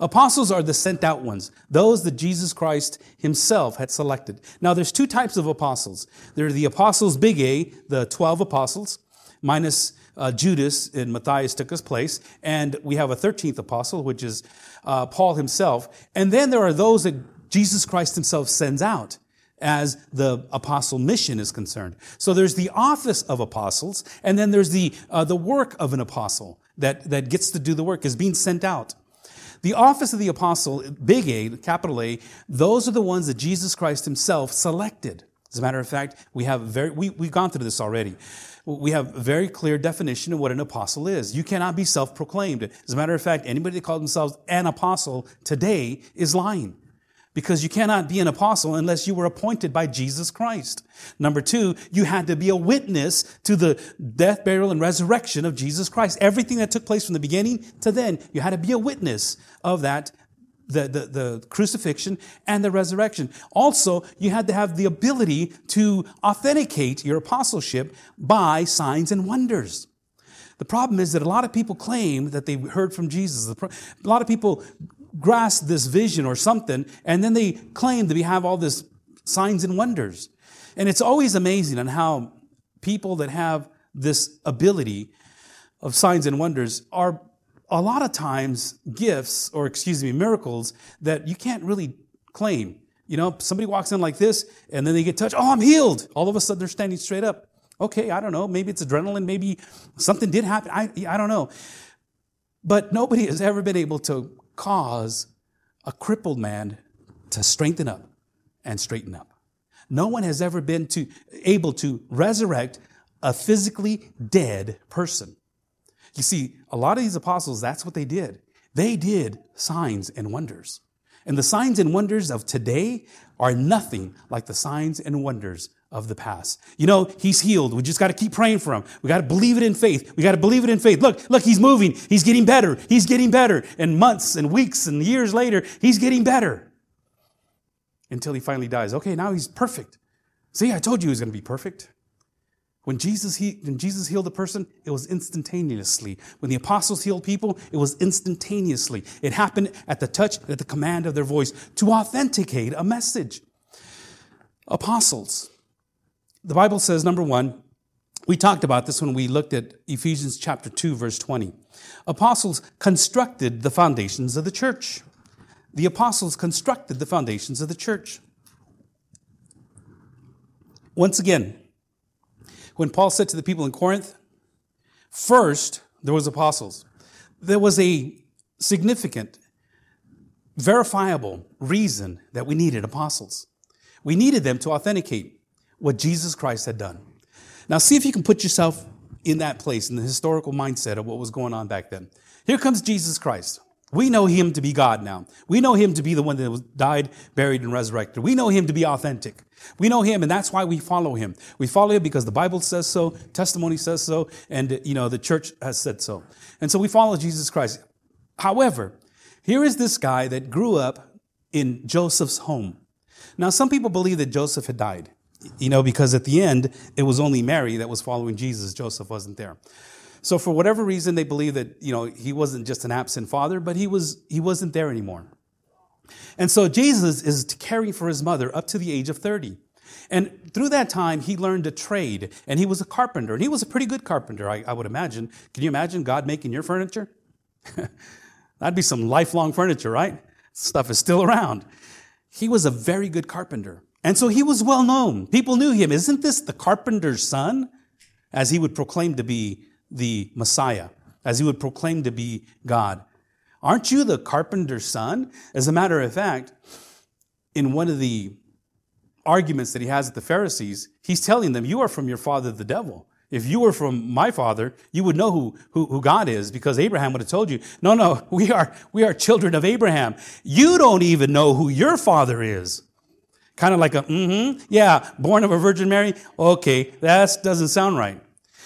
Apostles are the sent out ones, those that Jesus Christ himself had selected. Now, there's two types of apostles. There are the apostles, big A, the 12 apostles, minus uh, Judas and Matthias took his place. And we have a 13th apostle, which is uh, Paul himself. And then there are those that Jesus Christ himself sends out as the apostle mission is concerned. So there's the office of apostles, and then there's the, uh, the work of an apostle that, that gets to do the work, is being sent out. The office of the apostle, big A, capital A, those are the ones that Jesus Christ himself selected. As a matter of fact, we have very, we, we've gone through this already. We have a very clear definition of what an apostle is. You cannot be self-proclaimed. As a matter of fact, anybody that calls themselves an apostle today is lying. Because you cannot be an apostle unless you were appointed by Jesus Christ. Number two, you had to be a witness to the death, burial, and resurrection of Jesus Christ. Everything that took place from the beginning to then, you had to be a witness of that the, the, the, crucifixion and the resurrection. Also, you had to have the ability to authenticate your apostleship by signs and wonders. The problem is that a lot of people claim that they heard from Jesus. A lot of people grasp this vision or something, and then they claim that we have all this signs and wonders. And it's always amazing on how people that have this ability of signs and wonders are a lot of times gifts or excuse me miracles that you can't really claim. You know somebody walks in like this and then they get touched oh i'm healed. All of a sudden they're standing straight up. Okay i don't know maybe it's adrenaline maybe something did happen i, I don't know. But nobody has ever been able to cause a crippled man to strengthen up and straighten up. No one has ever been to, able to resurrect a physically dead person. You see, a lot of these apostles, that's what they did. They did signs and wonders. And the signs and wonders of today are nothing like the signs and wonders of the past. You know, he's healed. We just got to keep praying for him. We got to believe it in faith. We got to believe it in faith. Look, look, he's moving. He's getting better. He's getting better. And months and weeks and years later, he's getting better until he finally dies. Okay, now he's perfect. See, I told you he was going to be perfect. When Jesus, he, when Jesus healed a person, it was instantaneously. When the apostles healed people, it was instantaneously. It happened at the touch, at the command of their voice to authenticate a message. Apostles, the Bible says, number one, we talked about this when we looked at Ephesians chapter 2, verse 20. Apostles constructed the foundations of the church. The apostles constructed the foundations of the church. Once again, when Paul said to the people in Corinth, first there was apostles. There was a significant, verifiable reason that we needed apostles. We needed them to authenticate what Jesus Christ had done. Now, see if you can put yourself in that place, in the historical mindset of what was going on back then. Here comes Jesus Christ. We know him to be God now. We know him to be the one that died, buried, and resurrected. We know him to be authentic. We know him, and that's why we follow him. We follow him because the Bible says so, testimony says so, and you know the church has said so. And so we follow Jesus Christ. However, here is this guy that grew up in Joseph's home. Now, some people believe that Joseph had died you know, because at the end, it was only Mary that was following Jesus. Joseph wasn't there. So for whatever reason, they believe that, you know, he wasn't just an absent father, but he was, he wasn't there anymore. And so Jesus is caring for his mother up to the age of 30. And through that time, he learned a trade, and he was a carpenter, and he was a pretty good carpenter, I, I would imagine. Can you imagine God making your furniture? That'd be some lifelong furniture, right? Stuff is still around. He was a very good carpenter. And so he was well known. People knew him. Isn't this the carpenter's son? As he would proclaim to be the Messiah, as he would proclaim to be God. Aren't you the carpenter's son? As a matter of fact, in one of the arguments that he has with the Pharisees, he's telling them, You are from your father, the devil. If you were from my father, you would know who, who, who, God is because Abraham would have told you, no, no, we are, we are children of Abraham. You don't even know who your father is. Kind of like a, mm-hmm, yeah, born of a Virgin Mary. Okay, that doesn't sound right.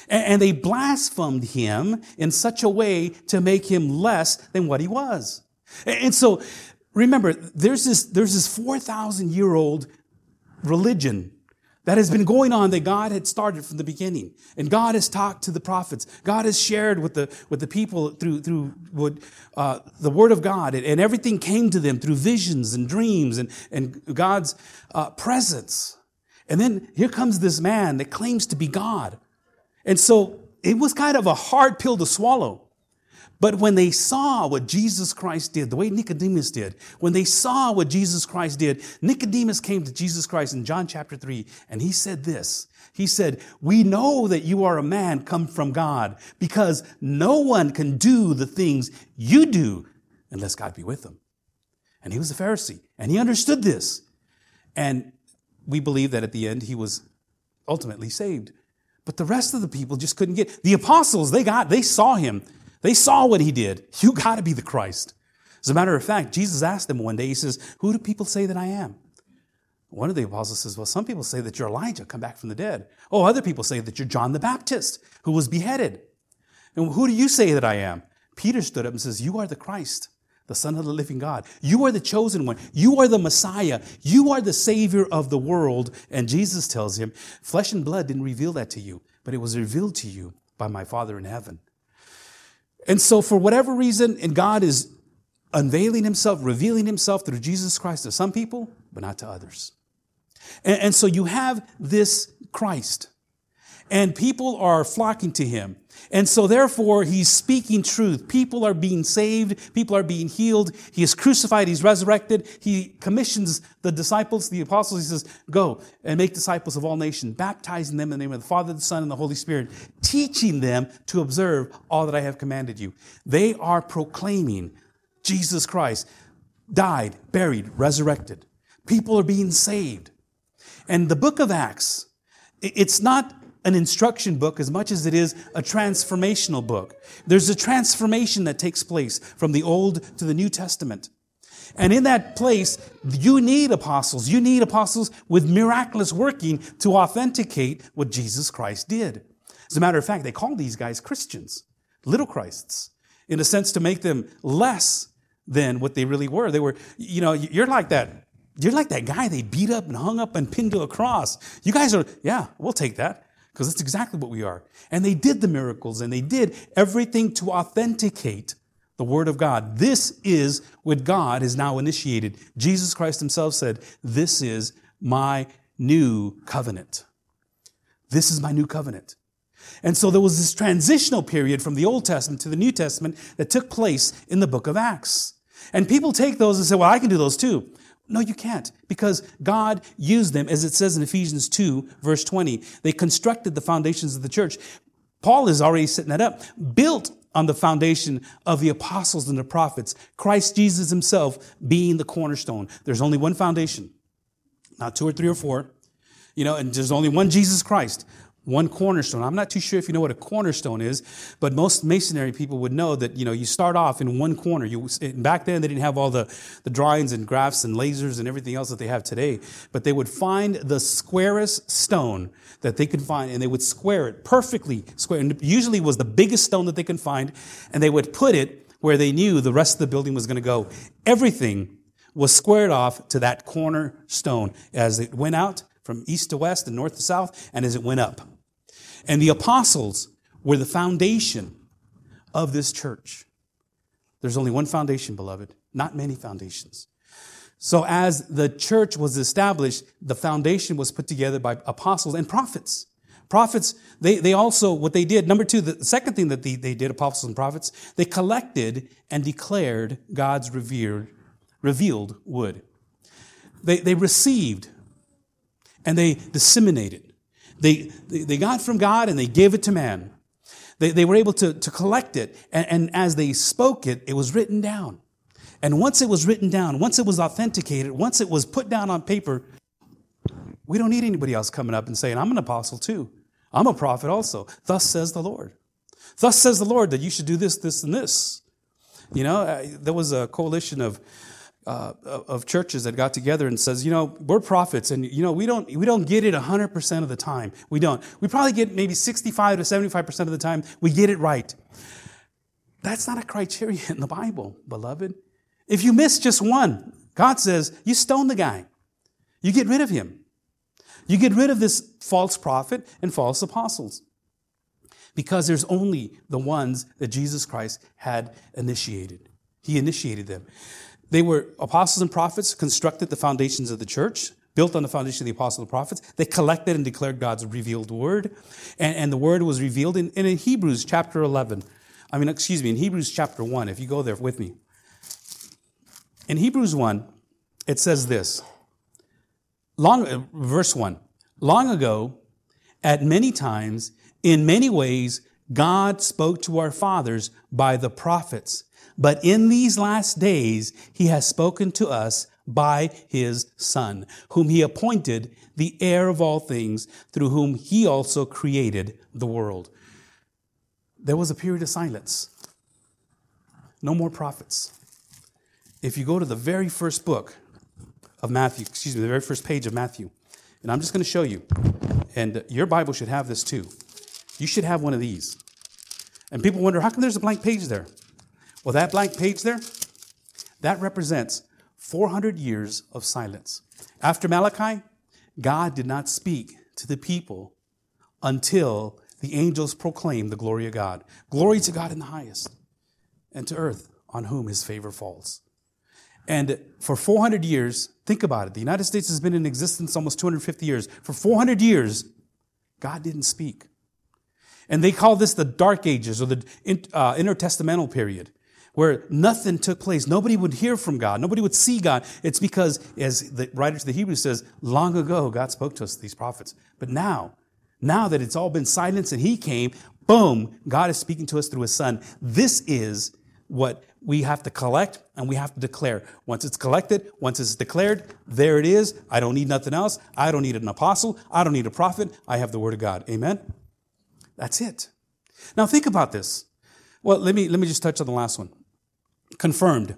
And, and they blasphemed him in such a way to make him less than what he was. And, and so, remember, there's this, there's this 4,000 year old religion that has been going on that God had started from the beginning. And God has talked to the prophets. God has shared with the, with the people through, through what, uh, the word of God. And, and, everything came to them through visions and dreams and, and God's uh, presence. And then here comes this man that claims to be God. And so it was kind of a hard pill to swallow. But when they saw what Jesus Christ did, the way Nicodemus did, when they saw what Jesus Christ did, Nicodemus came to Jesus Christ in John chapter 3, and he said this. He said, We know that you are a man come from God, because no one can do the things you do unless God be with them. And he was a Pharisee, and he understood this. And we believe that at the end he was ultimately saved. But the rest of the people just couldn't get the apostles, they got, they saw him. They saw what he did. You got to be the Christ. As a matter of fact, Jesus asked them one day, He says, Who do people say that I am? One of the apostles says, Well, some people say that you're Elijah, come back from the dead. Oh, other people say that you're John the Baptist, who was beheaded. And who do you say that I am? Peter stood up and says, You are the Christ, the Son of the living God. You are the chosen one. You are the Messiah. You are the Savior of the world. And Jesus tells him, Flesh and blood didn't reveal that to you, but it was revealed to you by my Father in heaven. And so, for whatever reason, and God is unveiling himself, revealing himself through Jesus Christ to some people, but not to others. And, and so you have this Christ, and people are flocking to him. And so, therefore, he's speaking truth. People are being saved. People are being healed. He is crucified. He's resurrected. He commissions the disciples, the apostles. He says, Go and make disciples of all nations, baptizing them in the name of the Father, the Son, and the Holy Spirit, teaching them to observe all that I have commanded you. They are proclaiming Jesus Christ died, buried, resurrected. People are being saved. And the book of Acts, it's not an instruction book as much as it is a transformational book. There's a transformation that takes place from the Old to the New Testament. And in that place, you need apostles. You need apostles with miraculous working to authenticate what Jesus Christ did. As a matter of fact, they call these guys Christians, little Christs, in a sense to make them less than what they really were. They were, you know, you're like that. You're like that guy they beat up and hung up and pinned to a cross. You guys are, yeah, we'll take that because that's exactly what we are. And they did the miracles and they did everything to authenticate the Word of God. This is what God has now initiated. Jesus Christ Himself said, This is my new covenant. This is my new covenant. And so there was this transitional period from the Old Testament to the New Testament that took place in the book of Acts. And people take those and say, well, I can do those too. No, you can't, because God used them, as it says in Ephesians 2, verse 20. They constructed the foundations of the church. Paul is already setting that up, built on the foundation of the apostles and the prophets, Christ Jesus himself being the cornerstone. There's only one foundation, not two or three or four. You know, and there's only one Jesus Christ one cornerstone. I'm not too sure if you know what a cornerstone is, but most masonry people would know that, you know, you start off in one corner. You, back then, they didn't have all the, the drawings and graphs and lasers and everything else that they have today, but they would find the squarest stone that they could find and they would square it perfectly square. And usually was the biggest stone that they could find, and they would put it where they knew the rest of the building was going to go. Everything was squared off to that cornerstone as it went out from east to west and north to south and as it went up. And the apostles were the foundation of this church. There's only one foundation, beloved, not many foundations. So as the church was established, the foundation was put together by apostles and prophets. Prophets, they, they also, what they did, number two, the second thing that they, they did, apostles and prophets, they collected and declared God's revered, revealed word. They, they received and they disseminated. They, they got from God and they gave it to man. They, they were able to, to collect it. And, and as they spoke it, it was written down. And once it was written down, once it was authenticated, once it was put down on paper, we don't need anybody else coming up and saying, I'm an apostle too. I'm a prophet also. Thus says the Lord. Thus says the Lord that you should do this, this, and this. You know, there was a coalition of uh, of churches that got together and says, you know, we're prophets, and you know, we don't we don't get it 100% of the time. We don't. We probably get maybe 65 to 75% of the time. We get it right. That's not a criteria in the Bible, beloved. If you miss just one, God says you stone the guy. You get rid of him. You get rid of this false prophet and false apostles. Because there's only the ones that Jesus Christ had initiated. He initiated them. They were apostles and prophets, constructed the foundations of the church, built on the foundation of the apostles and prophets. They collected and declared God's revealed word. And, and the word was revealed in, in Hebrews chapter 11. I mean, excuse me, in Hebrews chapter 1, if you go there with me. In Hebrews 1, it says this. Long, uh, verse 1. Long ago, at many times, in many ways, God spoke to our fathers by the prophets. But in these last days, he has spoken to us by his son, whom he appointed the heir of all things, through whom he also created the world. There was a period of silence. No more prophets. if you go to the very first book of Matthew, excuse me, the very first page of Matthew, and I'm just going to show you, and your Bible should have this too. You should have one of these. And people wonder, how come there's a blank page there? Well, that blank page there, that represents 400 years of silence. After Malachi, God did not speak to the people until the angels proclaimed the glory of God. Glory to God in the highest, and to earth on whom his favor falls. And for 400 years, think about it. The United States has been in existence almost 250 years. For 400 years, God didn't speak. And they call this the Dark Ages or the uh, intertestamental period where nothing took place. Nobody would hear from God. Nobody would see God. It's because, as the writer to the Hebrews says, long ago God spoke to us, these prophets. But now, now that it's all been silenced and He came, boom, God is speaking to us through His Son. This is what we have to collect and we have to declare. Once it's collected, once it's declared, there it is. I don't need nothing else. I don't need an apostle. I don't need a prophet. I have the Word of God. Amen? That's it. Now think about this. Well, let me, let me just touch on the last one confirmed.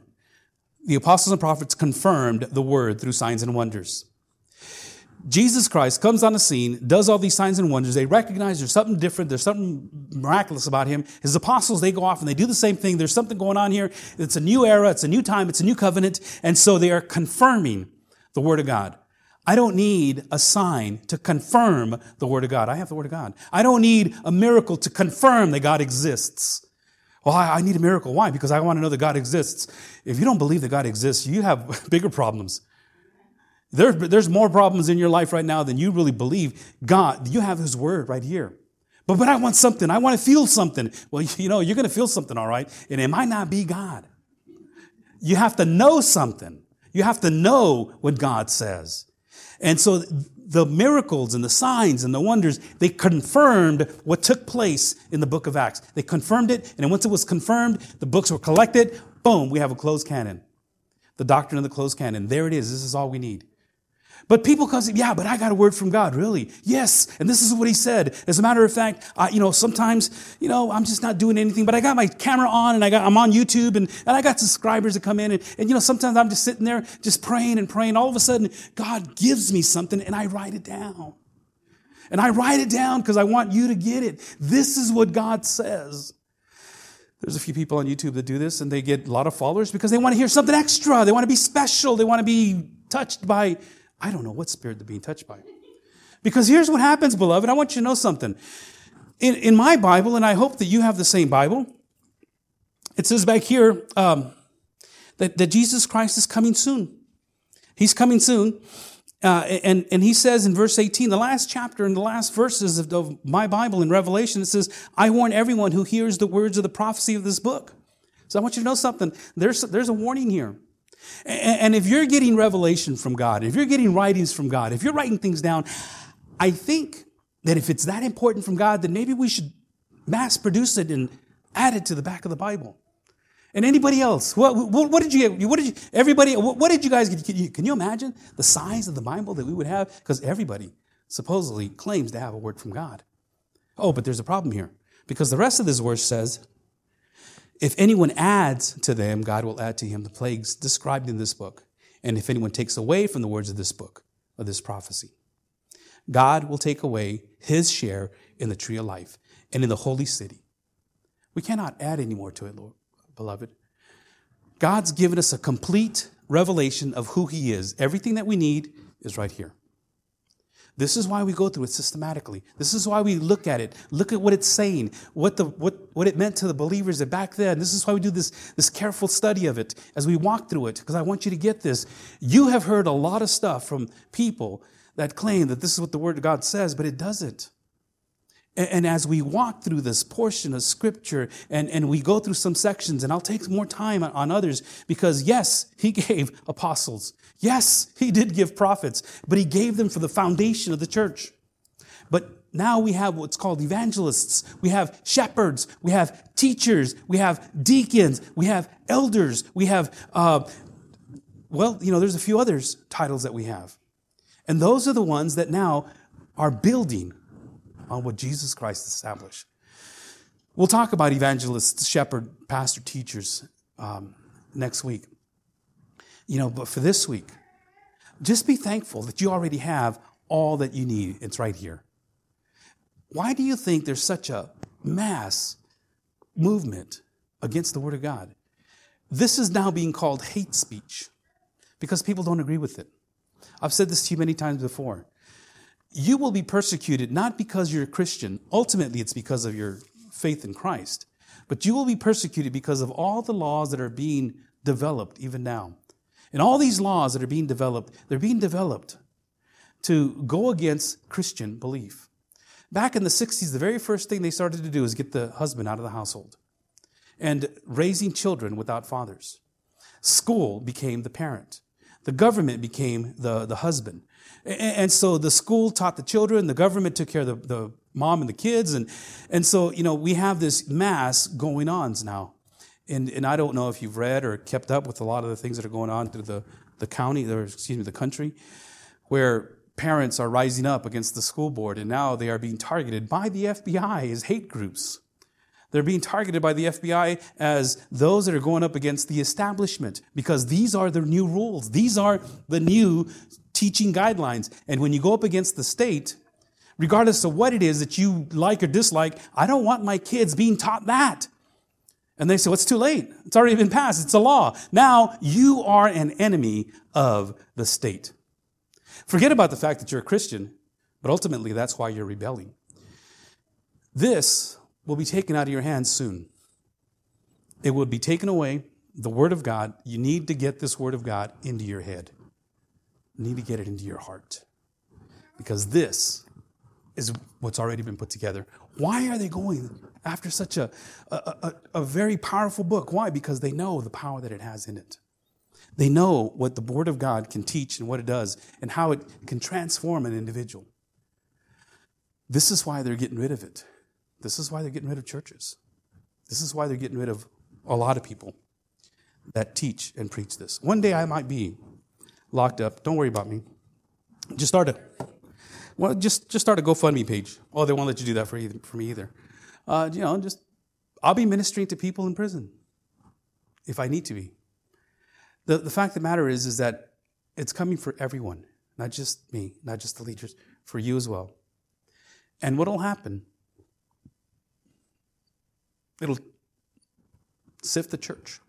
The apostles and prophets confirmed the word through signs and wonders. Jesus Christ comes on the scene, does all these signs and wonders. They recognize there's something different. There's something miraculous about him. His apostles, they go off and they do the same thing. There's something going on here. It's a new era. It's a new time. It's a new covenant. And so they are confirming the word of God. I don't need a sign to confirm the word of God. I have the word of God. I don't need a miracle to confirm that God exists. Well, I, need a miracle. Why? Because I want to know that God exists. If you don't believe that God exists, you have bigger problems. There, there's more problems in your life right now than you really believe. God, you have His Word right here. But, but I want something. I want to feel something. Well, you know, you're going to feel something, all right. And it might not be God. You have to know something. You have to know what God says. And so the miracles and the signs and the wonders, they confirmed what took place in the book of Acts. They confirmed it, and once it was confirmed, the books were collected. Boom, we have a closed canon. The doctrine of the closed canon. There it is. This is all we need. But people come yeah, but I got a word from God, really? Yes. And this is what he said. As a matter of fact, I, you know, sometimes, you know, I'm just not doing anything, but I got my camera on and I got, I'm on YouTube and, and I got subscribers that come in and, and, you know, sometimes I'm just sitting there just praying and praying. All of a sudden, God gives me something and I write it down. And I write it down because I want you to get it. This is what God says. There's a few people on YouTube that do this and they get a lot of followers because they want to hear something extra. They want to be special. They want to be touched by I don't know what spirit they're being touched by. Because here's what happens, beloved. I want you to know something. In, in my Bible, and I hope that you have the same Bible, it says back here um, that, that Jesus Christ is coming soon. He's coming soon. Uh, and, and he says in verse 18, the last chapter and the last verses of, of my Bible in Revelation, it says, I warn everyone who hears the words of the prophecy of this book. So I want you to know something. There's, there's a warning here. And if you're getting revelation from God, if you're getting writings from God, if you're writing things down, I think that if it's that important from God, then maybe we should mass produce it and add it to the back of the Bible. And anybody else? What, what, what did you get? What did you, everybody, what, what did you guys get? Can you, can you imagine the size of the Bible that we would have? Because everybody supposedly claims to have a word from God. Oh, but there's a problem here. Because the rest of this verse says, if anyone adds to them, God will add to him the plagues described in this book. And if anyone takes away from the words of this book, of this prophecy, God will take away his share in the tree of life and in the holy city. We cannot add any more to it, Lord, beloved. God's given us a complete revelation of who he is. Everything that we need is right here. This is why we go through it systematically. This is why we look at it, look at what it's saying, what, the, what, what it meant to the believers that back then. This is why we do this, this careful study of it as we walk through it, because I want you to get this. You have heard a lot of stuff from people that claim that this is what the Word of God says, but it doesn't. And, as we walk through this portion of Scripture and, and we go through some sections, and I'll take more time on, on others, because yes, He gave apostles. Yes, he did give prophets, but he gave them for the foundation of the church. But now we have what's called evangelists. We have shepherds. We have teachers. We have deacons. We have elders. We have, uh, well, you know, there's a few others titles that we have. And those are the ones that now are building on what Jesus Christ established. We'll talk about evangelists, shepherd, pastor, teachers um, next week. You know, but for this week, just be thankful that you already have all that you need. It's right here. Why do you think there's such a mass movement against the Word of God? This is now being called hate speech because people don't agree with it. I've said this to you many times before. You will be persecuted not because you're a Christian, ultimately, it's because of your faith in Christ, but you will be persecuted because of all the laws that are being developed even now. And all these laws that are being developed, they're being developed to go against Christian belief. Back in the 60s, the very first thing they started to do is get the husband out of the household and raising children without fathers. School became the parent. The government became the, the husband. And, so the school taught the children, the government took care of the, the mom and the kids. And, and so, you know, we have this mass going on now. And, and I don't know if you've read or kept up with a lot of the things that are going on through the, the county, or excuse me, the country, where parents are rising up against the school board and now they are being targeted by the FBI as hate groups. They're being targeted by the FBI as those that are going up against the establishment because these are the new rules. These are the new teaching guidelines. And when you go up against the state, regardless of what it is that you like or dislike, I don't want my kids being taught that. And they say, well, it's too late. It's already been passed. It's a law. Now you are an enemy of the state. Forget about the fact that you're a Christian, but ultimately that's why you're rebelling. This will be taken out of your hands soon. It will be taken away. The Word of God, you need to get this Word of God into your head. Need to get it into your heart. Because this is what's already been put together. Why are they going after such a, a, a, a, very powerful book? Why? Because they know the power that it has in it. They know what the Word of God can teach and what it does and how it can transform an individual. This is why they're getting rid of it. This is why they're getting rid of churches. This is why they're getting rid of a lot of people that teach and preach this. One day I might be locked up. Don't worry about me. Just start a well, just just start a GoFundMe page. Oh, they won't let you do that for either, for me either. Uh, you know, just I'll be ministering to people in prison if I need to be. The the fact of the matter is is that it's coming for everyone, not just me, not just the leaders, for you as well. And what'll happen It'll sift the church.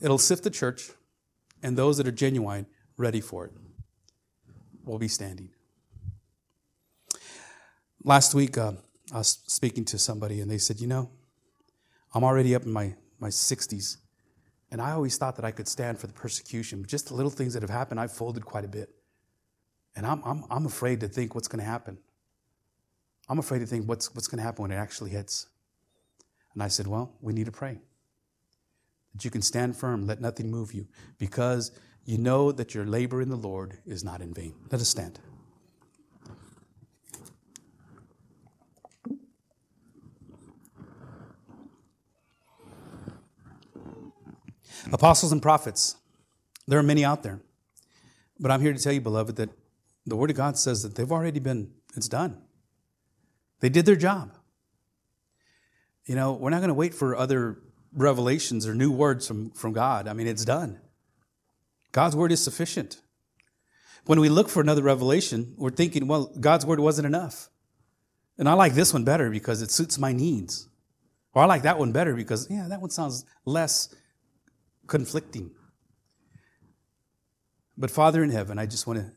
It'll sift the church, and those that are genuine, ready for it, will be standing. Last week, uh, I was speaking to somebody, and they said, You know, I'm already up in my, my 60s, and I always thought that I could stand for the persecution. But just the little things that have happened, I've folded quite a bit. And I'm, I'm, I'm afraid to think what's going to happen. I'm afraid to think what's, what's going to happen when it actually hits. And I said, Well, we need to pray. That you can stand firm, let nothing move you, because you know that your labor in the Lord is not in vain. Let us stand. Apostles and prophets, there are many out there. But I'm here to tell you, beloved, that the Word of God says that they've already been, it's done. They did their job. You know, we're not going to wait for other revelations or new words from, from God. I mean, it's done. God's word is sufficient. When we look for another revelation, we're thinking, well, God's word wasn't enough. And I like this one better because it suits my needs. Or I like that one better because, yeah, that one sounds less conflicting. But Father in heaven, I just want to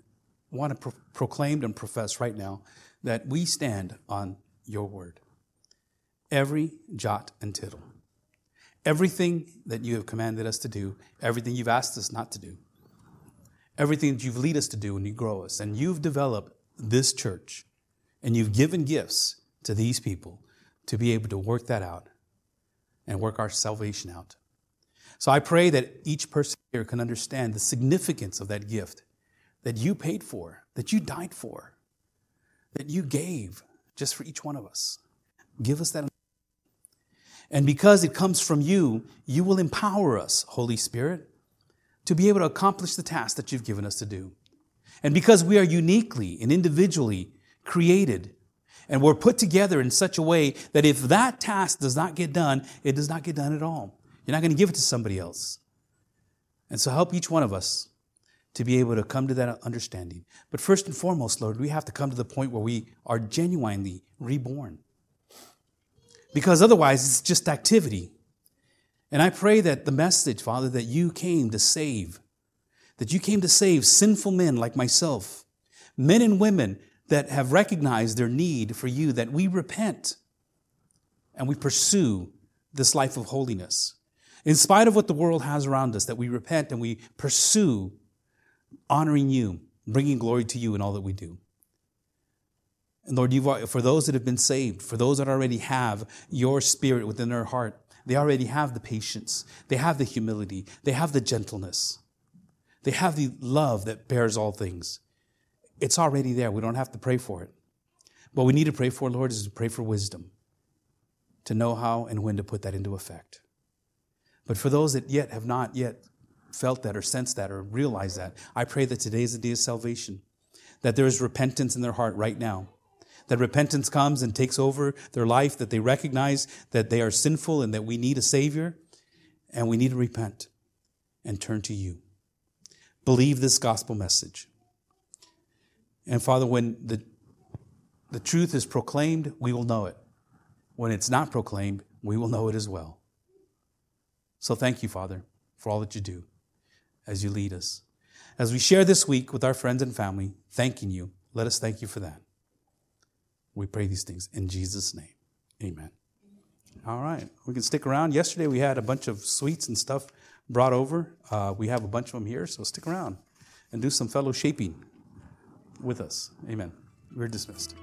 want to pro- proclaim and profess right now that we stand on your word. Every jot and tittle. Everything that you have commanded us to do, everything you've asked us not to do, everything that you've lead us to do and you grow us, and you've developed this church, and you've given gifts to these people to be able to work that out and work our salvation out. So I pray that each person here can understand the significance of that gift that you paid for, that you died for, that you gave just for each one of us. Give us that. And because it comes from you, you will empower us, Holy Spirit, to be able to accomplish the task that you've given us to do. And because we are uniquely and individually created, and we're put together in such a way that if that task does not get done, it does not get done at all. You're not going to give it to somebody else. And so help each one of us to be able to come to that understanding. But first and foremost, Lord, we have to come to the point where we are genuinely reborn. Because otherwise, it's just activity. And I pray that the message, Father, that you came to save, that you came to save sinful men like myself, men and women that have recognized their need for you, that we repent and we pursue this life of holiness. In spite of what the world has around us, that we repent and we pursue honoring you, bringing glory to you in all that we do. And Lord, you've, for those that have been saved, for those that already have your spirit within their heart, they already have the patience, they have the humility, they have the gentleness, they have the love that bears all things. It's already there. We don't have to pray for it. What we need to pray for, Lord, is to pray for wisdom to know how and when to put that into effect. But for those that yet have not yet felt that or sensed that or realized that, I pray that today is the day of salvation, that there is repentance in their heart right now. That repentance comes and takes over their life, that they recognize that they are sinful and that we need a Savior, and we need to repent and turn to you. Believe this gospel message. And Father, when the, the truth is proclaimed, we will know it. When it's not proclaimed, we will know it as well. So thank you, Father, for all that you do as you lead us. As we share this week with our friends and family, thanking you, let us thank you for that. We pray these things in Jesus' name. Amen. All right. We can stick around. Yesterday we had a bunch of sweets and stuff brought over. Uh, we have a bunch of them here, so stick around and do some fellowshipping with us. Amen. We're dismissed.